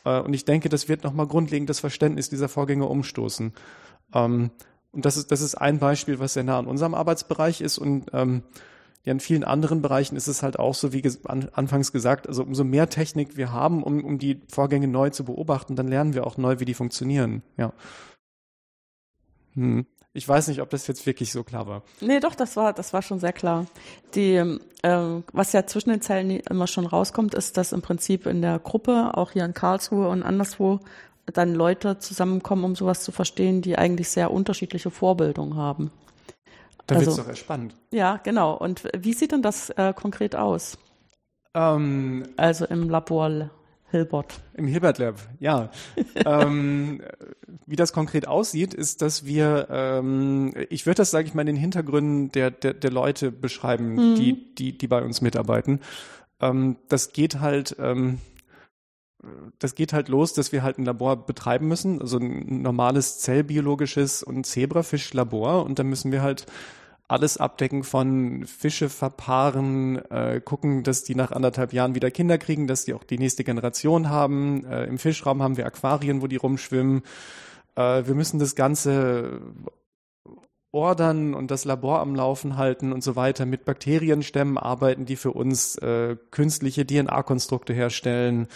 Äh, und ich denke, das wird nochmal grundlegend das Verständnis dieser Vorgänge umstoßen. Ähm, und das ist, das ist ein Beispiel, was sehr nah an unserem Arbeitsbereich ist. Und ähm, ja, in vielen anderen Bereichen ist es halt auch so, wie ges an, anfangs gesagt, also umso mehr Technik wir haben, um, um die Vorgänge neu zu beobachten, dann lernen wir auch neu, wie die funktionieren. Ja. Hm. Ich weiß nicht, ob das jetzt wirklich so klar war. Nee, doch, das war, das war schon sehr klar. Die, ähm, was ja zwischen den Zellen immer schon rauskommt, ist, dass im Prinzip in der Gruppe, auch hier in Karlsruhe und anderswo, dann Leute zusammenkommen, um sowas zu verstehen, die eigentlich sehr unterschiedliche Vorbildungen haben. Da Also- wird's doch erst spannend. Ja, genau. Und wie sieht denn das äh, konkret aus? Ähm, Also im Labor Hilbert. Im Hilbert Lab, ja. ähm, wie das konkret aussieht, ist, dass wir, ähm, ich würde das, sage ich mal, in den Hintergründen der, der, der Leute beschreiben, die, die, die bei uns mitarbeiten. Ähm, das geht halt, ähm, das geht halt los, dass wir halt ein Labor betreiben müssen, also ein normales zellbiologisches und Zebrafischlabor und da müssen wir halt alles abdecken von Fische verpaaren, äh, gucken, dass die nach anderthalb Jahren wieder Kinder kriegen, dass die auch die nächste Generation haben. Äh, Im Fischraum haben wir Aquarien, wo die rumschwimmen. Äh, wir müssen das Ganze ordern und das Labor am Laufen halten und so weiter, mit Bakterienstämmen arbeiten, die für uns äh, künstliche DNA-Konstrukte herstellen,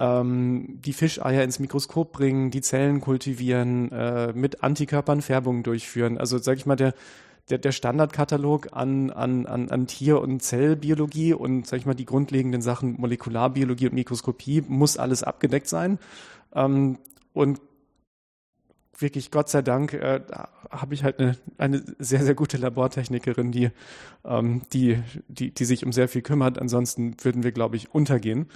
ähm, die Fischeier ins Mikroskop bringen, die Zellen kultivieren, äh, mit Antikörpern Färbungen durchführen. Also sag ich mal, der der, der Standardkatalog an, an, an, an Tier- und Zellbiologie und, sag ich mal, die grundlegenden Sachen Molekularbiologie und Mikroskopie muss alles abgedeckt sein. Ähm, und wirklich Gott sei Dank äh, habe ich halt eine, eine sehr, sehr gute Labortechnikerin, die, ähm, die, die, die sich um sehr viel kümmert. Ansonsten würden wir, glaube ich, untergehen.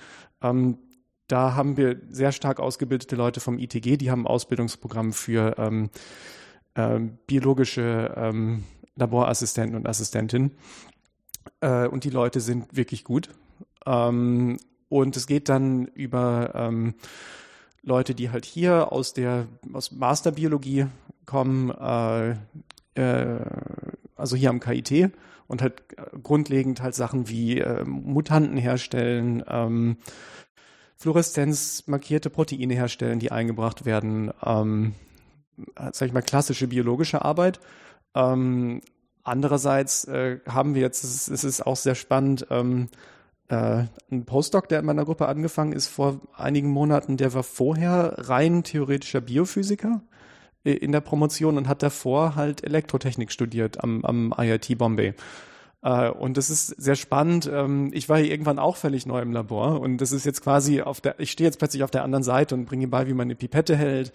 Ähm, da haben wir sehr stark ausgebildete Leute vom ITG, die haben ein Ausbildungsprogramm für ähm, äh, biologische ähm, Laborassistenten und Assistentinnen. Äh, und die Leute sind wirklich gut. Ähm, und es geht dann über ähm, Leute, die halt hier aus der aus Masterbiologie kommen, äh, äh, also hier am KIT und halt grundlegend halt Sachen wie äh, Mutanten herstellen, ähm, Fluoreszenz markierte Proteine herstellen, die eingebracht werden, ähm, sag ich mal klassische biologische Arbeit. Ähm, andererseits äh, haben wir jetzt, es ist, es ist auch sehr spannend, ähm, äh, ein Postdoc, der in meiner Gruppe angefangen ist vor einigen Monaten, der war vorher rein theoretischer Biophysiker äh, in der Promotion und hat davor halt Elektrotechnik studiert am, am IIT Bombay. Äh, und das ist sehr spannend. Ähm, ich war hier irgendwann auch völlig neu im Labor und das ist jetzt quasi auf der, ich stehe jetzt plötzlich auf der anderen Seite und bringe ihm bei, wie man eine Pipette hält,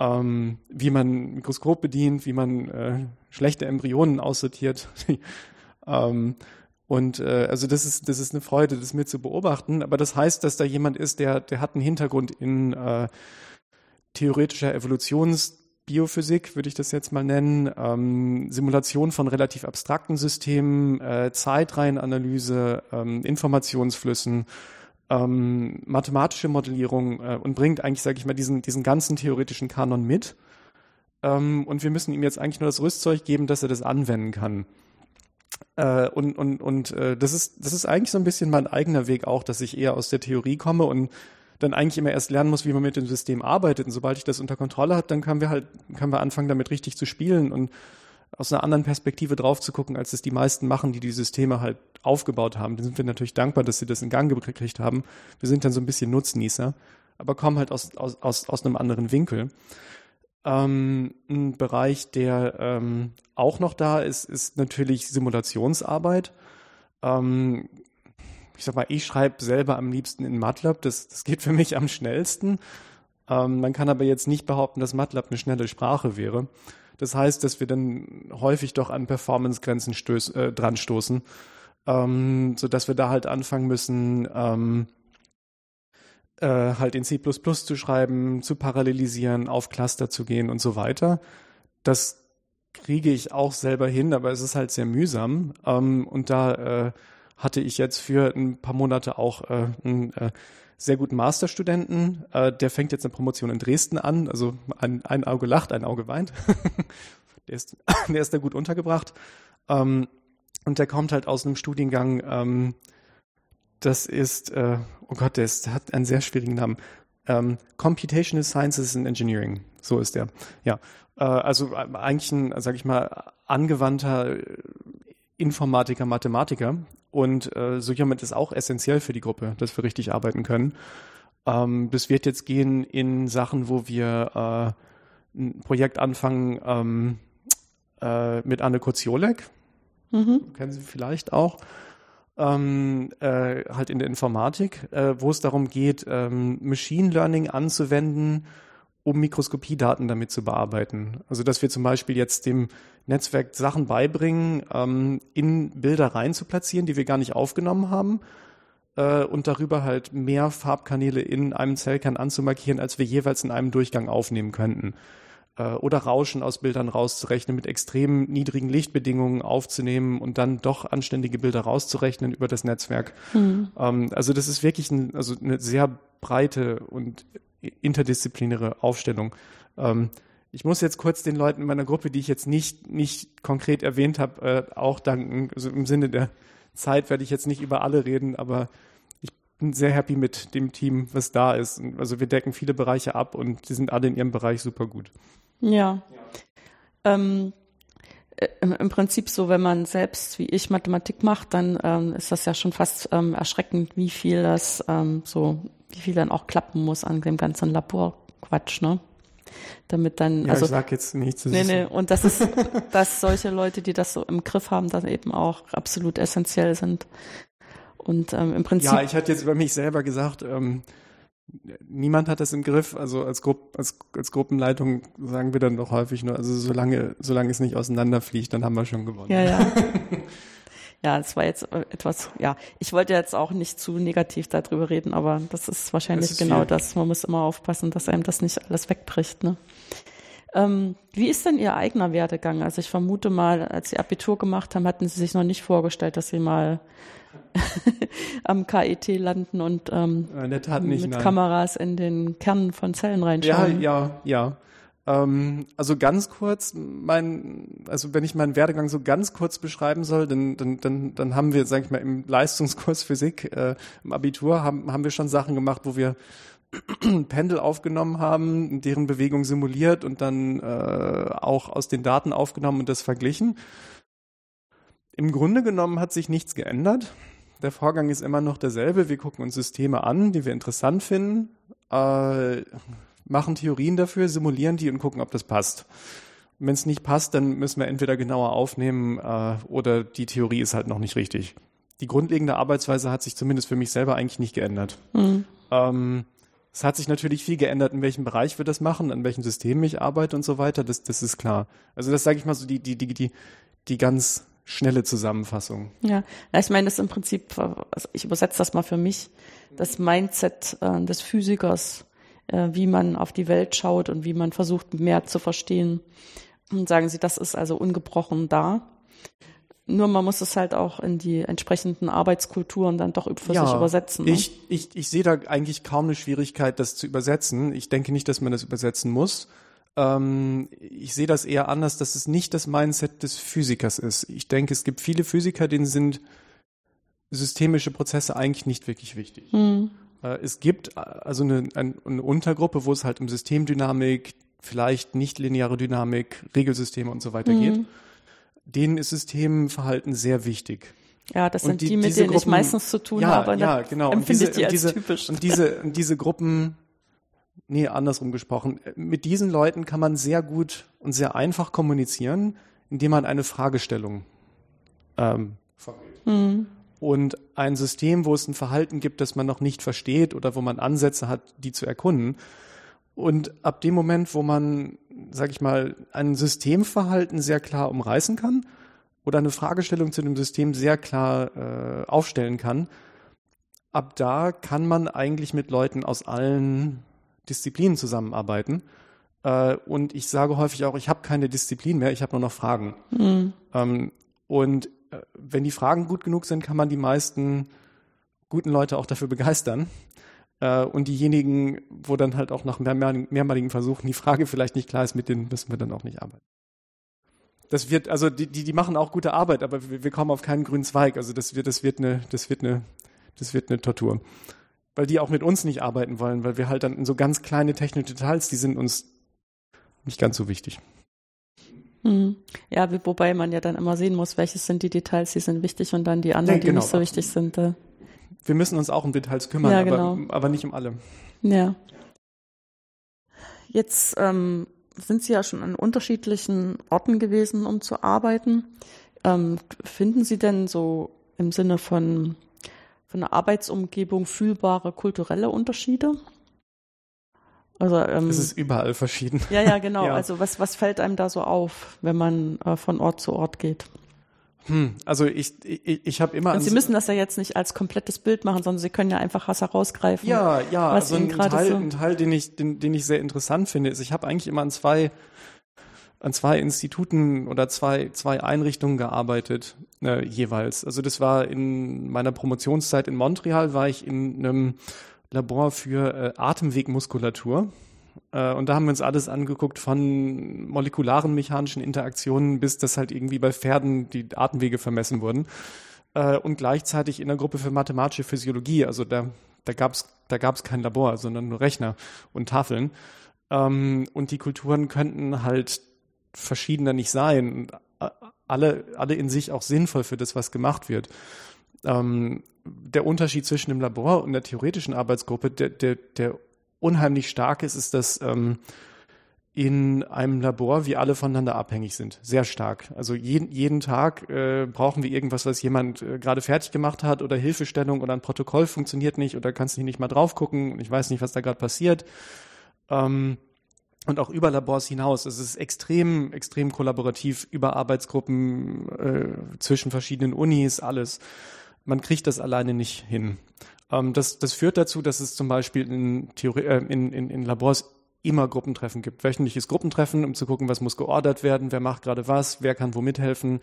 ähm, wie man Mikroskop bedient, wie man äh, schlechte Embryonen aussortiert. ähm, und äh, also das ist das ist eine Freude, das mir zu beobachten. Aber das heißt, dass da jemand ist, der der hat einen Hintergrund in äh, theoretischer Evolutionsbiophysik, würde ich das jetzt mal nennen, ähm, Simulation von relativ abstrakten Systemen, äh, Zeitreihenanalyse, ähm, Informationsflüssen, ähm, mathematische Modellierung äh, und bringt eigentlich, sage ich mal, diesen diesen ganzen theoretischen Kanon mit. Ähm, und wir müssen ihm jetzt eigentlich nur das Rüstzeug geben, dass er das anwenden kann. Äh, und und, und äh, das, ist, das ist eigentlich so ein bisschen mein eigener Weg auch, dass ich eher aus der Theorie komme und dann eigentlich immer erst lernen muss, wie man mit dem System arbeitet. Und sobald ich das unter Kontrolle habe, dann können wir halt, können wir anfangen, damit richtig zu spielen und aus einer anderen Perspektive drauf zu gucken, als es die meisten machen, die die Systeme halt aufgebaut haben. Dann sind wir natürlich dankbar, dass sie das in Gang gekriegt haben. Wir sind dann so ein bisschen Nutznießer, aber kommen halt aus, aus, aus, aus einem anderen Winkel. Ähm, ein Bereich, der ähm, auch noch da ist, ist natürlich Simulationsarbeit. Ähm, ich sag mal, ich schreibe selber am liebsten in MATLAB. Das, das geht für mich am schnellsten. Ähm, man kann aber jetzt nicht behaupten, dass MATLAB eine schnelle Sprache wäre. Das heißt, dass wir dann häufig doch an Performance-Grenzen äh, dran stoßen, ähm, so dass wir da halt anfangen müssen, ähm, äh, halt in C++ zu schreiben, zu parallelisieren, auf Cluster zu gehen und so weiter. Das kriege ich auch selber hin, aber es ist halt sehr mühsam. Ähm, und da äh, hatte ich jetzt für ein paar Monate auch äh, einen äh, sehr guten Masterstudenten. Äh, der fängt jetzt eine Promotion in Dresden an. Also ein, ein Auge lacht, ein Auge weint. der, ist, der ist da gut untergebracht. Ähm, und der kommt halt aus einem Studiengang, ähm, das ist, äh, oh Gott, der, ist, hat einen sehr schwierigen Namen. Ähm, Computational Sciences and Engineering, so ist der. Ja, äh, also äh, eigentlich ein, sag ich mal, angewandter Informatiker, Mathematiker. Und äh, so jemand ist auch essentiell für die Gruppe, dass wir richtig arbeiten können. Ähm, das wird jetzt gehen in Sachen, wo wir äh, ein Projekt anfangen ähm, äh, mit Anne Koziolek. Mhm. Kennen Sie vielleicht auch ähm, äh, halt in der Informatik, äh, wo es darum geht, ähm, Machine Learning anzuwenden, um Mikroskopiedaten damit zu bearbeiten. Also dass wir zum Beispiel jetzt dem Netzwerk Sachen beibringen, ähm, in Bilder rein zu platzieren, die wir gar nicht aufgenommen haben äh, und darüber halt mehr Farbkanäle in einem Zellkern anzumarkieren, als wir jeweils in einem Durchgang aufnehmen könnten. Äh, oder Rauschen aus Bildern rauszurechnen, mit extrem niedrigen Lichtbedingungen aufzunehmen und dann doch anständige Bilder rauszurechnen über das Netzwerk. Mhm. Ähm, also das ist wirklich ein, also eine sehr breite und interdisziplinäre Aufstellung. Ähm, ich muss jetzt kurz den Leuten in meiner Gruppe, die ich jetzt nicht, nicht konkret erwähnt habe, äh, auch danken. Also im Sinne der Zeit werde ich jetzt nicht über alle reden, aber ich bin sehr happy mit dem Team, was da ist. Also wir decken viele Bereiche ab und die sind alle in ihrem Bereich super gut. Ja. Ähm, äh, im, im, Prinzip so, wenn man selbst wie ich Mathematik macht, dann ähm, ist das ja schon fast ähm, erschreckend, wie viel das ähm, so, wie viel dann auch klappen muss an dem ganzen Laborquatsch, ne? Damit dann, ja, also. Ich sag jetzt nichts. Nee, nee, und das ist, dass solche Leute, die das so im Griff haben, dann eben auch absolut essentiell sind. Und ähm, im Prinzip. Ja, ich hatte jetzt über mich selber gesagt, ähm, niemand hat das im Griff. Also als, Grupp, als, als Gruppenleitung sagen wir dann doch häufig nur, also solange, solange es nicht auseinanderfliegt, dann haben wir schon gewonnen. Ja, ja. ja, es war jetzt etwas, ja, ich wollte jetzt auch nicht zu negativ darüber reden, aber das ist wahrscheinlich das ist genau viel. das. Man muss immer aufpassen, dass einem das nicht alles wegbricht. Ne? Ähm, wie ist denn Ihr eigener Werdegang? Also ich vermute mal, als Sie Abitur gemacht haben, hatten Sie sich noch nicht vorgestellt, dass Sie mal am KIT landen und ähm, Tat nicht, mit nein. Kameras in den Kern von Zellen reinschauen. Ja, ja, ja. Ähm, also ganz kurz, mein, also wenn ich meinen Werdegang so ganz kurz beschreiben soll, dann, dann, dann, dann haben wir, sag ich mal, im Leistungskurs Physik äh, im Abitur haben, haben wir schon Sachen gemacht, wo wir Pendel aufgenommen haben, deren Bewegung simuliert und dann äh, auch aus den Daten aufgenommen und das verglichen. Im Grunde genommen hat sich nichts geändert. Der Vorgang ist immer noch derselbe. Wir gucken uns Systeme an, die wir interessant finden, äh, machen Theorien dafür, simulieren die und gucken, ob das passt. Wenn es nicht passt, dann müssen wir entweder genauer aufnehmen äh, oder die Theorie ist halt noch nicht richtig. Die grundlegende Arbeitsweise hat sich zumindest für mich selber eigentlich nicht geändert. Mhm. Ähm, es hat sich natürlich viel geändert, in welchem Bereich wir das machen, an welchen Systemen ich arbeite und so weiter. Das, das ist klar. Also das sage ich mal so die, die, die, die, die ganz schnelle Zusammenfassung. Ja, ich meine, das ist im Prinzip, also ich übersetze das mal für mich, das Mindset äh, des Physikers, äh, wie man auf die Welt schaut und wie man versucht, mehr zu verstehen. Und sagen Sie, das ist also ungebrochen da. Nur man muss es halt auch in die entsprechenden Arbeitskulturen dann doch für ja, sich übersetzen. Ne? Ich, ich, ich sehe da eigentlich kaum eine Schwierigkeit, das zu übersetzen. Ich denke nicht, dass man das übersetzen muss. Ähm, ich sehe das eher anders, dass es nicht das Mindset des Physikers ist. Ich denke, es gibt viele Physiker, denen sind systemische Prozesse eigentlich nicht wirklich wichtig. Mhm. Äh, es gibt äh, also eine, eine, Untergruppe, wo es halt um Systemdynamik, vielleicht nicht lineare Dynamik, Regelsysteme und so weiter mhm. geht. Denen ist Systemverhalten sehr wichtig. Ja, das sind die, die, mit denen Gruppen, ich meistens zu tun ja, habe. Ja, genau. Empfinde und diese, ich die als diese, typisch. Und diese, und diese Gruppen nee, andersrum gesprochen. Mit diesen Leuten kann man sehr gut und sehr einfach kommunizieren, indem man eine Fragestellung ähm, vermittelt. Mhm. Und ein System, wo es ein Verhalten gibt, das man noch nicht versteht oder wo man Ansätze hat, die zu erkunden. Und ab dem Moment, wo man, sag ich mal, ein Systemverhalten sehr klar umreißen kann oder eine Fragestellung zu dem System sehr klar äh, aufstellen kann, ab da kann man eigentlich mit Leuten aus allen Disziplinen zusammenarbeiten. Äh, und ich sage häufig auch, ich habe keine Disziplin mehr, ich habe nur noch Fragen. Mhm. Ähm, und wenn die Fragen gut genug sind, kann man die meisten guten Leute auch dafür begeistern. Äh, und diejenigen, wo dann halt auch nach mehrmaligen, Versuchen die Frage vielleicht nicht klar ist, mit denen müssen wir dann auch nicht arbeiten. Das wird, also die, die, die machen auch gute Arbeit, aber wir, wir kommen auf keinen grünen Zweig. Also das wird, das wird eine, das wird eine, das wird eine Tortur weil die auch mit uns nicht arbeiten wollen, weil wir halt dann so ganz kleine technische Details, die sind uns nicht ganz so wichtig. Hm. Ja, wobei man ja dann immer sehen muss, welches sind die Details, die sind wichtig und dann die anderen, ja, genau. die nicht so wichtig sind. Äh. Wir müssen uns auch um Details kümmern, ja, genau. aber, aber nicht um alle. Ja. Jetzt ähm, sind Sie ja schon an unterschiedlichen Orten gewesen, um zu arbeiten. Ähm, finden Sie denn so im Sinne von von der Arbeitsumgebung fühlbare kulturelle Unterschiede? Also, ähm, es ist überall verschieden. Ja, ja, genau. ja. Also was, was fällt einem da so auf, wenn man äh, von Ort zu Ort geht? Hm, also ich, ich, ich habe immer. Und Sie müssen das ja jetzt nicht als komplettes Bild machen, sondern Sie können ja einfach was herausgreifen. Ja, ja. Was also ein Teil, so ein Teil, den ich, den, den ich sehr interessant finde, ist, ich habe eigentlich immer an zwei an zwei Instituten oder zwei, zwei Einrichtungen gearbeitet äh, jeweils. Also das war in meiner Promotionszeit in Montreal, war ich in einem Labor für äh, Atemwegmuskulatur. Äh, und da haben wir uns alles angeguckt von molekularen mechanischen Interaktionen bis das halt irgendwie bei Pferden die Atemwege vermessen wurden. Äh, und gleichzeitig in der Gruppe für mathematische Physiologie. Also da, da gab es da gab's kein Labor, sondern nur Rechner und Tafeln. Ähm, und die Kulturen könnten halt verschiedener nicht sein. Alle, alle in sich auch sinnvoll für das, was gemacht wird. Ähm, der Unterschied zwischen dem Labor und der theoretischen Arbeitsgruppe, der, der, der unheimlich stark ist, ist, dass ähm, in einem Labor wir alle voneinander abhängig sind, sehr stark. Also jeden, jeden Tag äh, brauchen wir irgendwas, was jemand äh, gerade fertig gemacht hat oder Hilfestellung oder ein Protokoll funktioniert nicht oder kannst du nicht mal drauf gucken und ich weiß nicht, was da gerade passiert. Ähm, und auch über Labors hinaus. Es ist extrem, extrem kollaborativ über Arbeitsgruppen äh, zwischen verschiedenen Unis, alles. Man kriegt das alleine nicht hin. Ähm, das, das führt dazu, dass es zum Beispiel in, Theorie, äh, in, in, in Labors immer Gruppentreffen gibt. Wöchentliches Gruppentreffen, um zu gucken, was muss geordert werden, wer macht gerade was, wer kann wo mithelfen,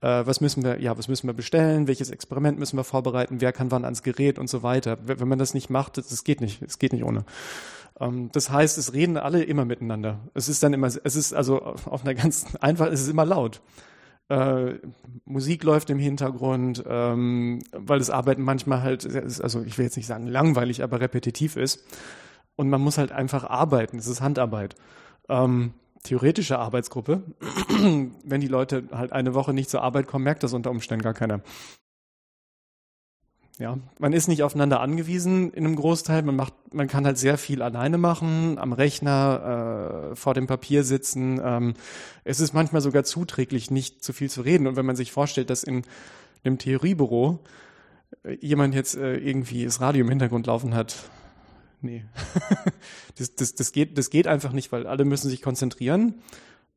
äh, was müssen wir, ja, was müssen wir bestellen, welches Experiment müssen wir vorbereiten, wer kann wann ans Gerät und so weiter. Wenn man das nicht macht, das, das geht nicht, es geht nicht ohne. Ähm, das heißt, es reden alle immer miteinander. Es ist dann immer, es ist also auf einer ganz einfach, es ist immer laut. Äh, Musik läuft im Hintergrund, ähm, weil das Arbeiten manchmal halt, also ich will jetzt nicht sagen langweilig, aber repetitiv ist. Und man muss halt einfach arbeiten. Es ist Handarbeit. Ähm, theoretische Arbeitsgruppe. Wenn die Leute halt eine Woche nicht zur Arbeit kommen, merkt das unter Umständen gar keiner. Ja, man ist nicht aufeinander angewiesen in einem Großteil. Man macht, man kann halt sehr viel alleine machen, am Rechner, äh, vor dem Papier sitzen. Ähm, es ist manchmal sogar zuträglich, nicht zu viel zu reden. Und wenn man sich vorstellt, dass in einem Theoriebüro äh, jemand jetzt äh, irgendwie das Radio im Hintergrund laufen hat, nee, das, das, das geht, das geht einfach nicht, weil alle müssen sich konzentrieren.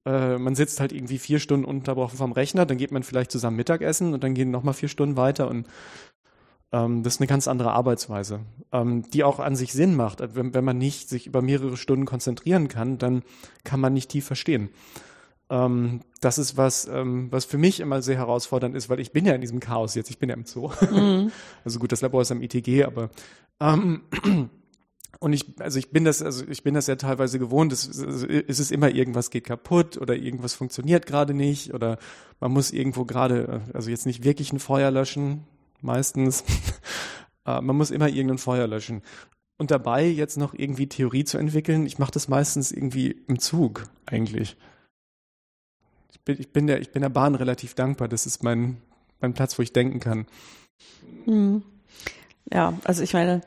Äh, man sitzt halt irgendwie vier Stunden unterbrochen vom Rechner, dann geht man vielleicht zusammen Mittagessen und dann gehen nochmal vier Stunden weiter und das ist eine ganz andere Arbeitsweise, ähm, die auch an sich Sinn macht. Also wenn, man nicht sich über mehrere Stunden konzentrieren kann, dann kann man nicht tief verstehen. Ähm, das ist was, ähm, was für mich immer sehr herausfordernd ist, weil ich bin ja in diesem Chaos jetzt. Ich bin ja im Zoo. Mhm. Also gut, das Labor ist am ITG, aber ähm, und ich, also ich bin das, also ich bin das ja teilweise gewohnt. Es, es ist immer irgendwas geht kaputt oder irgendwas funktioniert gerade nicht oder man muss irgendwo gerade, also jetzt nicht wirklich ein Feuer löschen, meistens. Äh, man muss immer irgendein Feuer löschen. Und dabei jetzt noch irgendwie Theorie zu entwickeln, ich mache das meistens irgendwie im Zug eigentlich. Ich bin, ich bin, der, ich bin der Bahn relativ dankbar. Das ist mein, mein Platz, wo ich denken kann. Hm. Ja, also ich meine,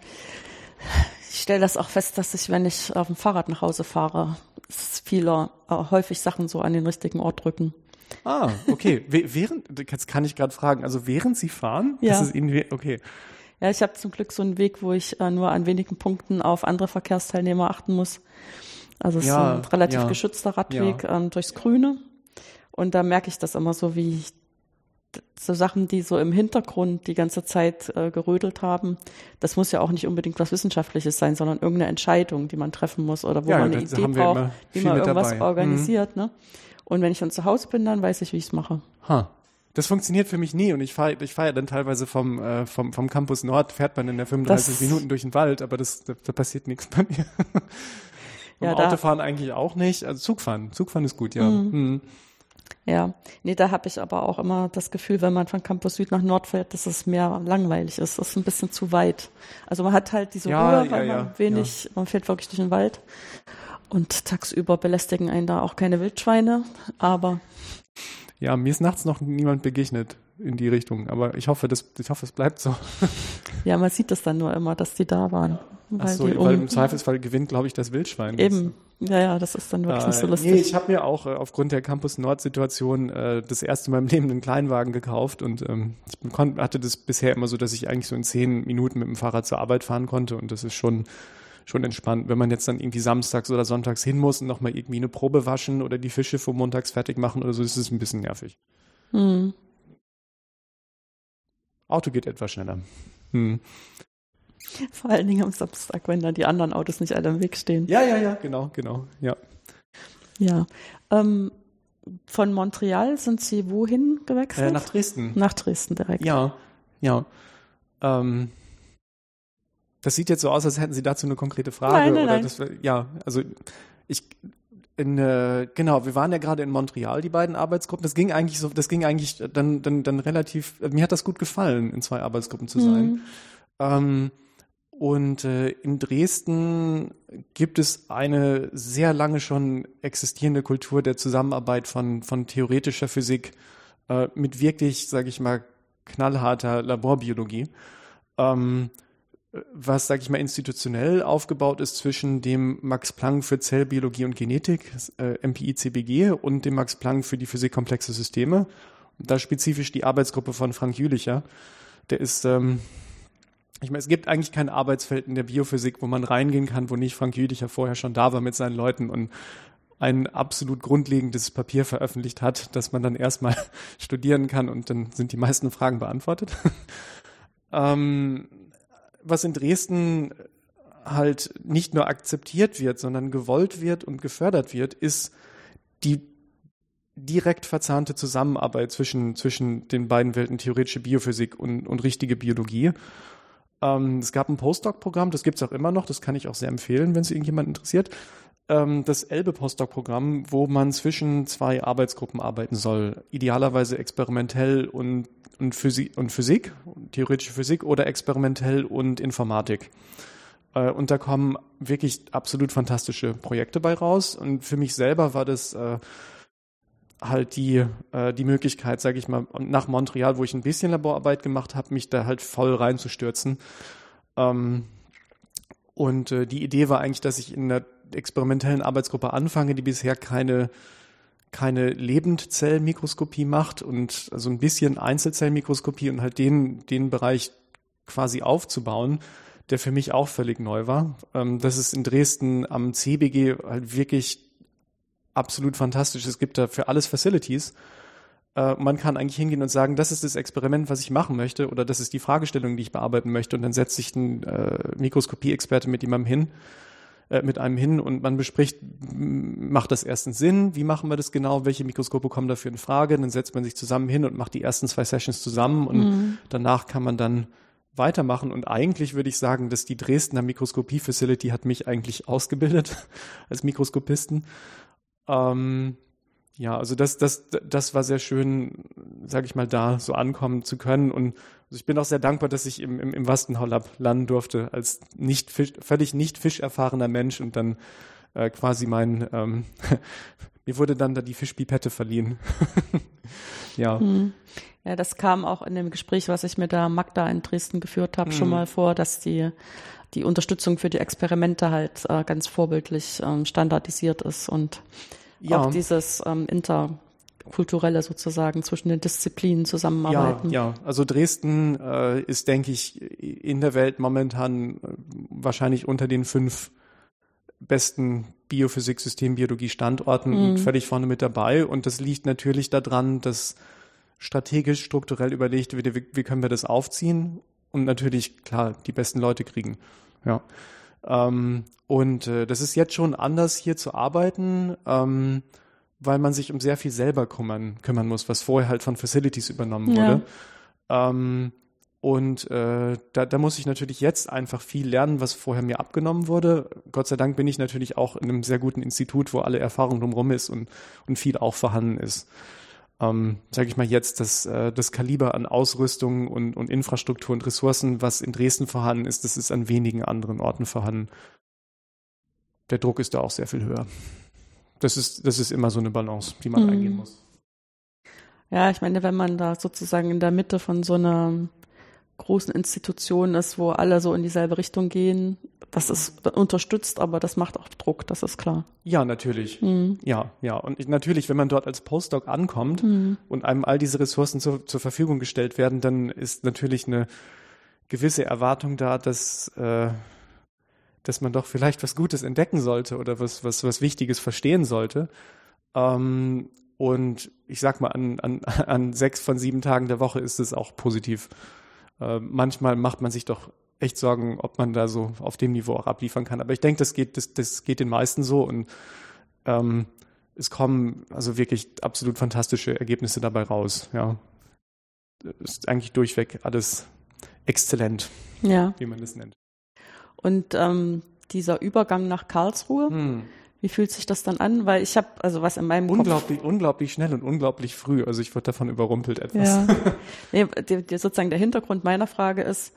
ich stelle das auch fest, dass ich, wenn ich auf dem Fahrrad nach Hause fahre, viele äh, häufig Sachen so an den richtigen Ort drücken. Ah, okay. während, jetzt kann ich gerade fragen, also während Sie fahren? Ja. Das ist Ihnen, okay. Ja, ich habe zum Glück so einen Weg, wo ich äh, nur an wenigen Punkten auf andere Verkehrsteilnehmer achten muss. Also es ja, ist ein relativ ja, geschützter Radweg ja. ähm, durchs Grüne. Und da merke ich das immer so, wie so Sachen, die so im Hintergrund die ganze Zeit äh, gerödelt haben. Das muss ja auch nicht unbedingt was Wissenschaftliches sein, sondern irgendeine Entscheidung, die man treffen muss oder wo man eine Idee braucht, wie man irgendwas dabei. organisiert. Mhm. Ne? Und wenn ich dann zu Hause bin, dann weiß ich, wie ich es mache. Ha. Das funktioniert für mich nie und ich fahre ich fahr ja dann teilweise vom, äh, vom, vom Campus Nord, fährt man in der 35 das, Minuten durch den Wald, aber das, da, da passiert nichts bei mir. ja, Autofahren eigentlich auch nicht. Also Zugfahren. Zugfahren ist gut, ja. Mhm. Mhm. Ja, nee, da habe ich aber auch immer das Gefühl, wenn man von Campus Süd nach Nord fährt, dass es mehr langweilig ist. Das ist ein bisschen zu weit. Also man hat halt diese ja, Ruhe, weil ja, man wenig, ja. man fährt wirklich durch den Wald. Und tagsüber belästigen einen da auch keine Wildschweine, aber. Ja, mir ist nachts noch niemand begegnet in die Richtung, aber ich hoffe, das, ich hoffe, es bleibt so. Ja, man sieht das dann nur immer, dass die da waren. Weil, Ach so, weil im Zweifelsfall gewinnt, glaube ich, das Wildschwein. Eben. Ja, ja, das ist dann wirklich äh, so lustig. Nee, ich habe mir auch äh, aufgrund der Campus Nord-Situation äh, das erste Mal im Leben einen Kleinwagen gekauft und ähm, ich hatte das bisher immer so, dass ich eigentlich so in zehn Minuten mit dem Fahrrad zur Arbeit fahren konnte und das ist schon schon entspannt. Wenn man jetzt dann irgendwie samstags oder sonntags hin muss und nochmal irgendwie eine Probe waschen oder die Fische vor montags fertig machen oder so, ist es ein bisschen nervig. Hm. Auto geht etwas schneller. Hm. Vor allen Dingen am Samstag, wenn dann die anderen Autos nicht alle im Weg stehen. Ja, ja, ja, genau, genau, ja. Ja. Ähm, von Montreal sind Sie wohin gewechselt? Äh, nach Dresden. Nach Dresden direkt. Ja, ja. Ähm, das sieht jetzt so aus, als hätten Sie dazu eine konkrete Frage. Nein, nein, oder nein. Das, ja, also ich in, äh, genau, wir waren ja gerade in Montreal, die beiden Arbeitsgruppen. Das ging eigentlich so, das ging eigentlich dann, dann, dann relativ, mir hat das gut gefallen, in zwei Arbeitsgruppen zu sein. Mhm. Ähm, und äh, in Dresden gibt es eine sehr lange schon existierende Kultur der Zusammenarbeit von, von theoretischer Physik äh, mit wirklich, sage ich mal, knallharter Laborbiologie. Ähm, was, sage ich mal, institutionell aufgebaut ist zwischen dem Max Planck für Zellbiologie und Genetik, äh, MPI-CBG, und dem Max Planck für die Physik komplexe Systeme. Da spezifisch die Arbeitsgruppe von Frank Jülicher. Der ist, ähm, ich meine, es gibt eigentlich kein Arbeitsfeld in der Biophysik, wo man reingehen kann, wo nicht Frank Jülicher vorher schon da war mit seinen Leuten und ein absolut grundlegendes Papier veröffentlicht hat, das man dann erstmal studieren kann und dann sind die meisten Fragen beantwortet. ähm, was in Dresden halt nicht nur akzeptiert wird, sondern gewollt wird und gefördert wird, ist die direkt verzahnte Zusammenarbeit zwischen, zwischen den beiden Welten theoretische Biophysik und, und richtige Biologie. Ähm, es gab ein Postdoc-Programm, das gibt es auch immer noch, das kann ich auch sehr empfehlen, wenn es irgendjemand interessiert. Ähm, das Elbe-Postdoc-Programm, wo man zwischen zwei Arbeitsgruppen arbeiten soll, idealerweise experimentell und und Physik, und Physik, theoretische Physik oder experimentell und Informatik. Äh, und da kommen wirklich absolut fantastische Projekte bei raus. Und für mich selber war das äh, halt die, äh, die Möglichkeit, sage ich mal, nach Montreal, wo ich ein bisschen Laborarbeit gemacht habe, mich da halt voll reinzustürzen. Ähm, und äh, die Idee war eigentlich, dass ich in einer experimentellen Arbeitsgruppe anfange, die bisher keine keine Lebendzellmikroskopie macht und also ein bisschen Einzelzellmikroskopie und halt den, den Bereich quasi aufzubauen, der für mich auch völlig neu war. Ähm, das ist in Dresden am CBG halt wirklich absolut fantastisch. Es gibt da für alles Facilities. Äh, man kann eigentlich hingehen und sagen, das ist das Experiment, was ich machen möchte oder das ist die Fragestellung, die ich bearbeiten möchte und dann setzt sich ein äh, Mikroskopie-Experte mit jemandem hin äh, mit einem hin und man bespricht, macht das erstens Sinn, wie machen wir das genau, welche Mikroskope kommen dafür in Frage, dann setzt man sich zusammen hin und macht die ersten zwei Sessions zusammen und mhm. danach kann man dann weitermachen und eigentlich würde ich sagen, dass die Dresdner Mikroskopie Facility hat mich eigentlich ausgebildet als Mikroskopisten. Ähm, ja, also das, das, das war sehr schön, sage ich mal, da so ankommen zu können und also ich bin auch sehr dankbar, dass ich im, im, im Wastenhaullab landen durfte, als nicht Fisch, völlig nicht fischerfahrener Mensch und dann äh, quasi mein, ähm, mir wurde dann da die Fischpipette verliehen. ja. Hm. Ja, das kam auch in dem Gespräch, was ich mit der Magda in Dresden geführt habe, hm. schon mal vor, dass die die Unterstützung für die Experimente halt äh, ganz vorbildlich ähm, standardisiert ist und ja. auch dieses ähm, Inter kulturelle sozusagen zwischen den Disziplinen zusammenarbeiten. Ja, ja. also Dresden äh, ist, denke ich, in der Welt momentan äh, wahrscheinlich unter den fünf besten Biophysik, Systembiologie Standorten mhm. völlig vorne mit dabei. Und das liegt natürlich daran, dass strategisch, strukturell überlegt wird, wie, wie können wir das aufziehen und natürlich, klar, die besten Leute kriegen. Ja. Ähm, und äh, das ist jetzt schon anders, hier zu arbeiten. Ähm, weil man sich um sehr viel selber kümmern, kümmern muss, was vorher halt von Facilities übernommen wurde. Ja. Ähm, und äh, da, da muss ich natürlich jetzt einfach viel lernen, was vorher mir abgenommen wurde. Gott sei Dank bin ich natürlich auch in einem sehr guten Institut, wo alle Erfahrung drumherum ist und, und viel auch vorhanden ist. Ähm, Sage ich mal jetzt, dass äh, das Kaliber an Ausrüstung und, und Infrastruktur und Ressourcen, was in Dresden vorhanden ist, das ist an wenigen anderen Orten vorhanden. Der Druck ist da auch sehr viel höher das ist, das ist immer so eine Balance, die man mhm. eingehen muss. Ja, ich meine, wenn man da sozusagen in der Mitte von so einer großen Institution ist, wo alle so in dieselbe Richtung gehen, das ist unterstützt, aber das macht auch Druck, das ist klar. Ja, natürlich. Mhm. Ja, ja. Und natürlich, wenn man dort als Postdoc ankommt mhm. und einem all diese Ressourcen zur, zur Verfügung gestellt werden, dann ist natürlich eine gewisse Erwartung da, dass äh, dass man doch vielleicht was Gutes entdecken sollte oder was, was, was Wichtiges verstehen sollte. Ähm, und ich sag mal, an, an, an sechs von sieben Tagen der Woche ist es auch positiv. Äh, manchmal macht man sich doch echt Sorgen, ob man da so auf dem Niveau auch abliefern kann. Aber ich denke, das geht, das, das geht den meisten so und ähm, es kommen also wirklich absolut fantastische Ergebnisse dabei raus. Ja, ist eigentlich durchweg alles exzellent, ja. wie man das nennt. Und ähm, dieser Übergang nach Karlsruhe, hm. wie fühlt sich das dann an? Weil ich habe, also was in meinem unglaublich, Kopf, unglaublich schnell und unglaublich früh. Also ich wurde davon überrumpelt etwas. Ja. nee, sozusagen der Hintergrund meiner Frage ist,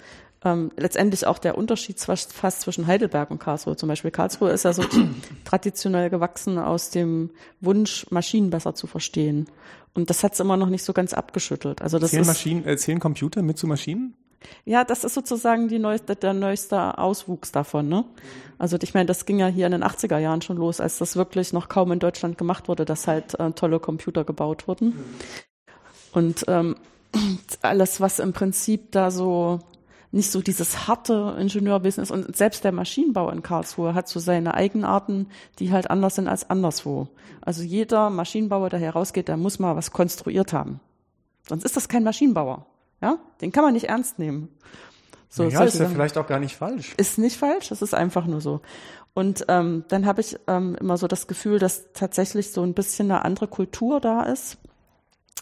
ähm, letztendlich auch der Unterschied fast zwischen Heidelberg und Karlsruhe. Zum Beispiel Karlsruhe ist ja so traditionell gewachsen aus dem Wunsch, Maschinen besser zu verstehen. Und das hat es immer noch nicht so ganz abgeschüttelt. Also das zählen ist, Maschinen, äh, zählen Computer mit zu Maschinen? Ja, das ist sozusagen die neueste, der neueste Auswuchs davon. Ne? Also ich meine, das ging ja hier in den 80er Jahren schon los, als das wirklich noch kaum in Deutschland gemacht wurde, dass halt äh, tolle Computer gebaut wurden. Und ähm, alles, was im Prinzip da so nicht so dieses harte Ingenieurwesen ist. Und selbst der Maschinenbau in Karlsruhe hat so seine Eigenarten, die halt anders sind als anderswo. Also jeder Maschinenbauer, der herausgeht, der muss mal was konstruiert haben. Sonst ist das kein Maschinenbauer. Ja, den kann man nicht ernst nehmen. So, ja, ist ja vielleicht auch gar nicht falsch. Ist nicht falsch, es ist einfach nur so. Und ähm, dann habe ich ähm, immer so das Gefühl, dass tatsächlich so ein bisschen eine andere Kultur da ist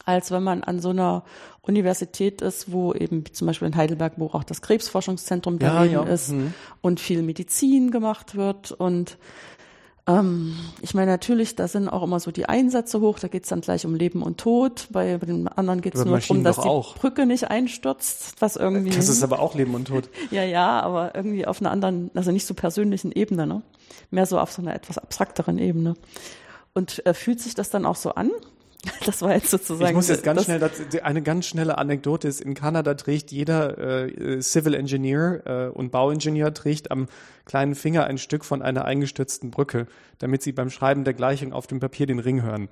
als wenn man an so einer Universität ist, wo eben zum Beispiel in Heidelberg, wo auch das Krebsforschungszentrum daneben ja, ja. ist mhm. und viel Medizin gemacht wird. Und ähm, ich meine, natürlich, da sind auch immer so die Einsätze hoch, da geht es dann gleich um Leben und Tod. Bei, bei den anderen geht es nur darum, dass die auch. Brücke nicht einstürzt, was irgendwie. Das ist aber auch Leben und Tod. ja, ja, aber irgendwie auf einer anderen, also nicht so persönlichen Ebene, ne? Mehr so auf so einer etwas abstrakteren Ebene. Und äh, fühlt sich das dann auch so an? Das war jetzt sozusagen. Ich muss jetzt ganz schnell, eine ganz schnelle Anekdote ist, in Kanada trägt jeder äh, Civil Engineer äh, und Bauingenieur trägt am kleinen Finger ein Stück von einer eingestürzten Brücke, damit sie beim Schreiben der Gleichung auf dem Papier den Ring hören.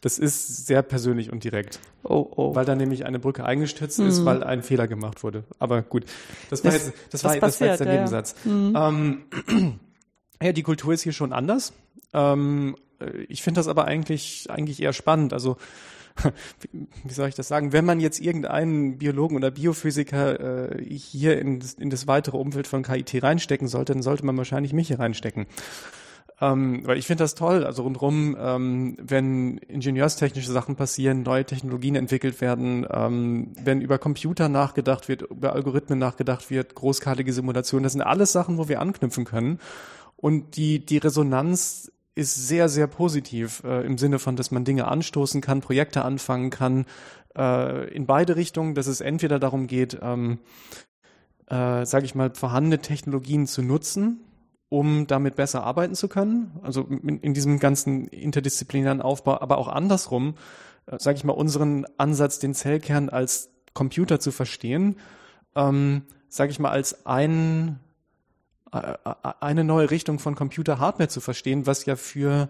Das ist sehr persönlich und direkt. Oh, oh. Weil da nämlich eine Brücke eingestürzt mhm. ist, weil ein Fehler gemacht wurde. Aber gut, das war das, jetzt, das, das war, passiert, das war jetzt der ja, Nebensatz. Mhm. Ähm, ja, die Kultur ist hier schon anders. Ähm, äh, ich finde das aber eigentlich, eigentlich eher spannend. Also, wie soll ich das sagen? Wenn man jetzt irgendeinen Biologen oder Biophysiker äh, hier in, in das weitere Umfeld von KIT reinstecken sollte, dann sollte man wahrscheinlich mich hier reinstecken. Ähm, weil ich finde das toll, also rundherum, ähm, wenn ingenieurstechnische Sachen passieren, neue Technologien entwickelt werden, ähm, wenn über Computer nachgedacht wird, über Algorithmen nachgedacht wird, großskalige Simulationen, das sind alles Sachen, wo wir anknüpfen können. Und die, die Resonanz ist sehr, sehr positiv äh, im Sinne von, dass man Dinge anstoßen kann, Projekte anfangen kann, äh, in beide Richtungen, dass es entweder darum geht, ähm, äh, sage ich mal, vorhandene Technologien zu nutzen, um damit besser arbeiten zu können, also in, in diesem ganzen interdisziplinären Aufbau, aber auch andersrum, äh, sage ich mal, unseren Ansatz, den Zellkern als Computer zu verstehen, ähm, sage ich mal, als ein eine neue Richtung von Computer-Hardware zu verstehen, was ja für,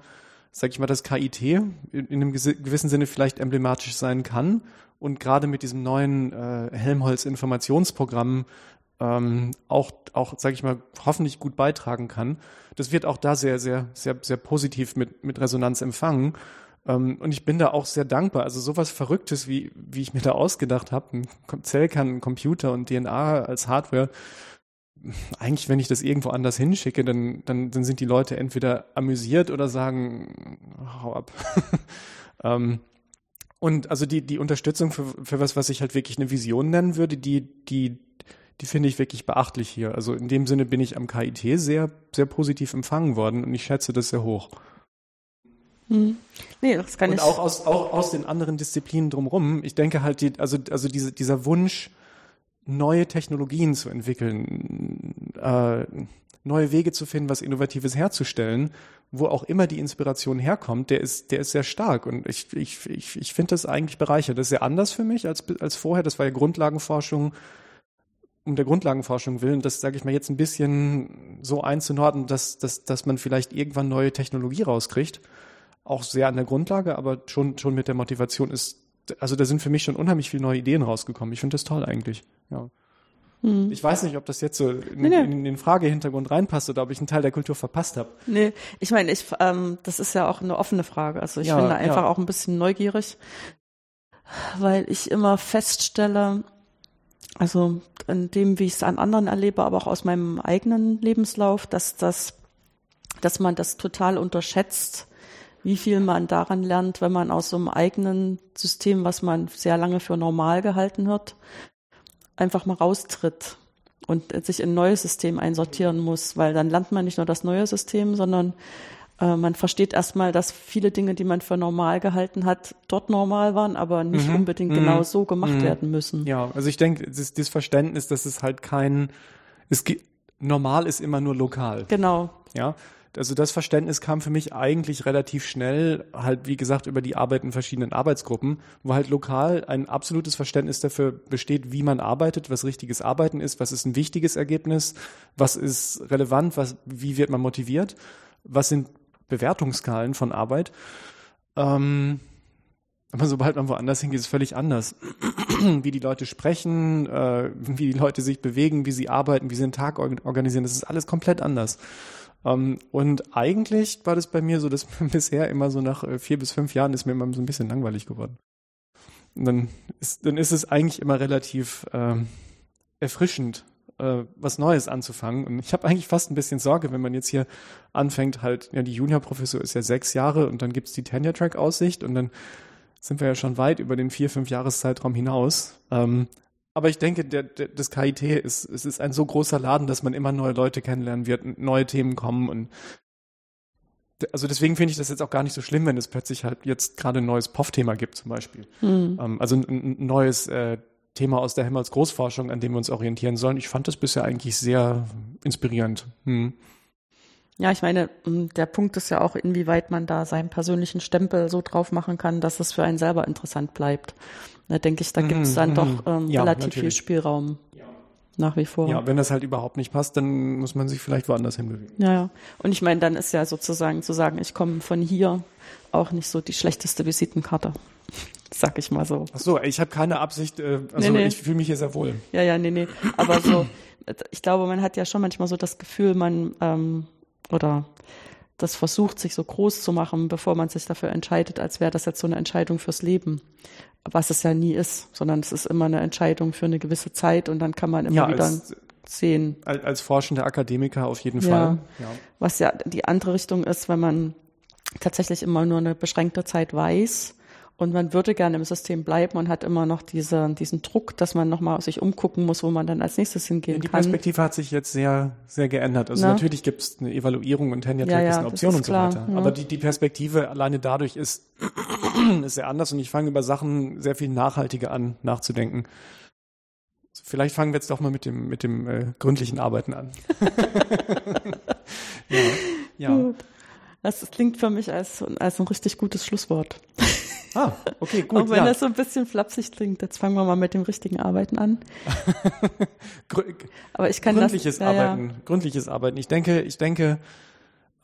sag ich mal, das KIT in, einem gewissen Sinne vielleicht emblematisch sein kann und gerade mit diesem neuen äh, Helmholtz-Informationsprogramm ähm, auch, auch, sage ich mal, hoffentlich gut beitragen kann. Das wird auch da sehr, sehr, sehr, sehr positiv mit, mit Resonanz empfangen. Ähm, und ich bin da auch sehr dankbar. Also sowas Verrücktes, wie, wie ich mir da ausgedacht habe, ein Zellkern, ein Computer und DNA als Hardware, eigentlich, wenn ich das irgendwo anders hinschicke, dann, dann, dann sind die Leute entweder amüsiert oder sagen, hau ab. ähm, und also die, die Unterstützung für, für was, was ich halt wirklich eine Vision nennen würde, die, die, die finde ich wirklich beachtlich hier. Also in dem Sinne bin ich am KIT sehr, sehr positiv empfangen worden und ich schätze das sehr hoch. Hm. Nee, das kann und ich. auch aus, auch aus den anderen Disziplinen drumherum. Ich denke halt, die, also, also diese, dieser Wunsch, neue Technologien zu entwickeln, äh, neue Wege zu finden, was Innovatives herzustellen, wo auch immer die Inspiration herkommt, der ist, der ist sehr stark. Und ich, ich, ich, ich finde das eigentlich bereichert. Das ist sehr anders für mich als, als vorher. Das war ja Grundlagenforschung um der Grundlagenforschung willen, das sage ich mal jetzt ein bisschen so einzunordnen, dass, dass, dass man vielleicht irgendwann neue Technologie rauskriegt. Auch sehr an der Grundlage, aber schon, schon mit der Motivation ist also da sind für mich schon unheimlich viele neue Ideen rausgekommen. Ich finde das toll eigentlich. Ja. Hm. Ich weiß nicht, ob das jetzt so in, nee, nee. in den Fragehintergrund reinpasst oder ob ich einen Teil der Kultur verpasst habe. Nee, ich meine, ich, ähm, das ist ja auch eine offene Frage. Also ich ja, bin da einfach ja. auch ein bisschen neugierig, weil ich immer feststelle, also in dem, wie ich es an anderen erlebe, aber auch aus meinem eigenen Lebenslauf, dass das, dass man das total unterschätzt, wie viel man daran lernt, wenn man aus so einem eigenen System, was man sehr lange für normal gehalten hat, einfach mal raustritt und sich in ein neues System einsortieren muss, weil dann lernt man nicht nur das neue System, sondern äh, man versteht erstmal, dass viele Dinge, die man für normal gehalten hat, dort normal waren, aber nicht mhm. unbedingt mhm. genau so gemacht mhm. werden müssen. Ja, also ich denke, das, das Verständnis, dass es halt kein, es gibt, normal ist immer nur lokal. Genau. Ja, also das Verständnis kam für mich eigentlich relativ schnell, halt wie gesagt, über die Arbeit in verschiedenen Arbeitsgruppen, wo halt lokal ein absolutes Verständnis dafür besteht, wie man arbeitet, was richtiges Arbeiten ist, was ist ein wichtiges Ergebnis, was ist relevant, was, wie wird man motiviert, was sind Bewertungsskalen von Arbeit. Ähm, aber sobald man woanders hingeht, ist es völlig anders. wie die Leute sprechen, äh, wie die Leute sich bewegen, wie sie arbeiten, wie sie den Tag organisieren, das ist alles komplett anders. Ähm, und eigentlich war das bei mir so, dass bisher immer so nach äh, vier bis fünf Jahren ist mir immer so ein bisschen langweilig geworden. Und dann ist, dann ist es eigentlich immer relativ ähm, erfrischend, äh, was Neues anzufangen. Und ich habe eigentlich fast ein bisschen Sorge, wenn man jetzt hier anfängt, halt, ja, die Juniorprofessor ist ja sechs Jahre und dann gibt's die Tenure-Track-Aussicht und dann sind wir ja schon weit über den vier, fünf Jahreszeitraum hinaus. Ähm, aber ich denke, der, der, das KIT ist, es ist ein so großer Laden, dass man immer neue Leute kennenlernen wird, neue Themen kommen und also deswegen finde ich das jetzt auch gar nicht so schlimm, wenn es plötzlich halt jetzt gerade ein neues POF-Thema gibt zum Beispiel. Mhm. Also ein, ein neues äh, Thema aus der Helmholtz-Großforschung, an dem wir uns orientieren sollen. Ich fand das bisher eigentlich sehr inspirierend. Hm. Ja, ich meine, ähm, der Punkt ist ja auch, inwieweit man da seinen persönlichen Stempel so drauf machen kann, dass es für einen selber interessant bleibt. Da denke ich, da gibt es dann mhm, doch ähm, ja, relativ natürlich. viel Spielraum. Ja. Nach wie vor. Ja, wenn das halt überhaupt nicht passt, dann muss man sich vielleicht woanders hinbewegen. Ja, ja. Und ich meine, dann ist ja sozusagen zu sagen, ich komme von hier auch nicht so die schlechteste Visitenkarte. Sag ich mal so. Ach so, ich habe keine Absicht, äh, also nee, nee. ich fühle mich hier sehr wohl. Ja, ja, nee, nee. Aber so, ich glaube, man hat ja schon manchmal so das Gefühl, man ähm, oder das versucht, sich so groß zu machen, bevor man sich dafür entscheidet, als wäre das jetzt so eine Entscheidung fürs Leben. Was es ja nie ist, sondern es ist immer eine Entscheidung für eine gewisse Zeit und dann kann man immer ja, wieder als, sehen. Als, als forschender Akademiker auf jeden ja, Fall. Ja. Was ja die andere Richtung ist, wenn man tatsächlich immer nur eine beschränkte Zeit weiß, und man würde gerne im System bleiben und hat immer noch diese, diesen Druck, dass man nochmal sich umgucken muss, wo man dann als nächstes hingehen ja, die kann. Die Perspektive hat sich jetzt sehr, sehr geändert. Also Na? natürlich gibt es eine Evaluierung und Tenure ja, ja, ist eine Option ist und so klar, weiter. Ja. Aber die, die Perspektive alleine dadurch ist, ist sehr anders und ich fange über Sachen sehr viel nachhaltiger an, nachzudenken. Vielleicht fangen wir jetzt doch mal mit dem, mit dem äh, gründlichen Arbeiten an. ja. ja. Das klingt für mich als, als ein richtig gutes Schlusswort. Ah, okay, gut. Auch wenn ja. das so ein bisschen flapsig klingt, jetzt fangen wir mal mit dem richtigen Arbeiten an. Aber ich kann gründliches das, ja, Arbeiten, ja. gründliches Arbeiten. Ich denke, ich denke,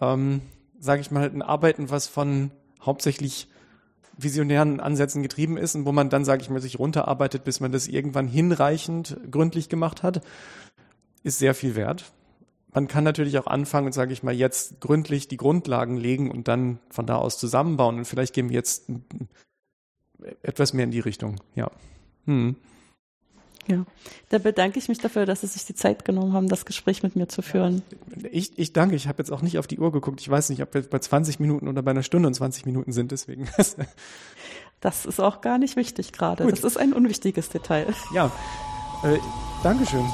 ähm, sage ich mal, ein Arbeiten, was von hauptsächlich visionären Ansätzen getrieben ist und wo man dann, sage ich mal, sich runterarbeitet, bis man das irgendwann hinreichend gründlich gemacht hat, ist sehr viel wert. Man kann natürlich auch anfangen und sage ich mal jetzt gründlich die Grundlagen legen und dann von da aus zusammenbauen und vielleicht gehen wir jetzt etwas mehr in die Richtung. Ja. Hm. Ja, da bedanke ich mich dafür, dass Sie sich die Zeit genommen haben, das Gespräch mit mir zu führen. Ich, ich danke. Ich habe jetzt auch nicht auf die Uhr geguckt. Ich weiß nicht, ob wir bei 20 Minuten oder bei einer Stunde und 20 Minuten sind. Deswegen. das ist auch gar nicht wichtig gerade. Das ist ein unwichtiges Detail. Ja, äh, Dankeschön.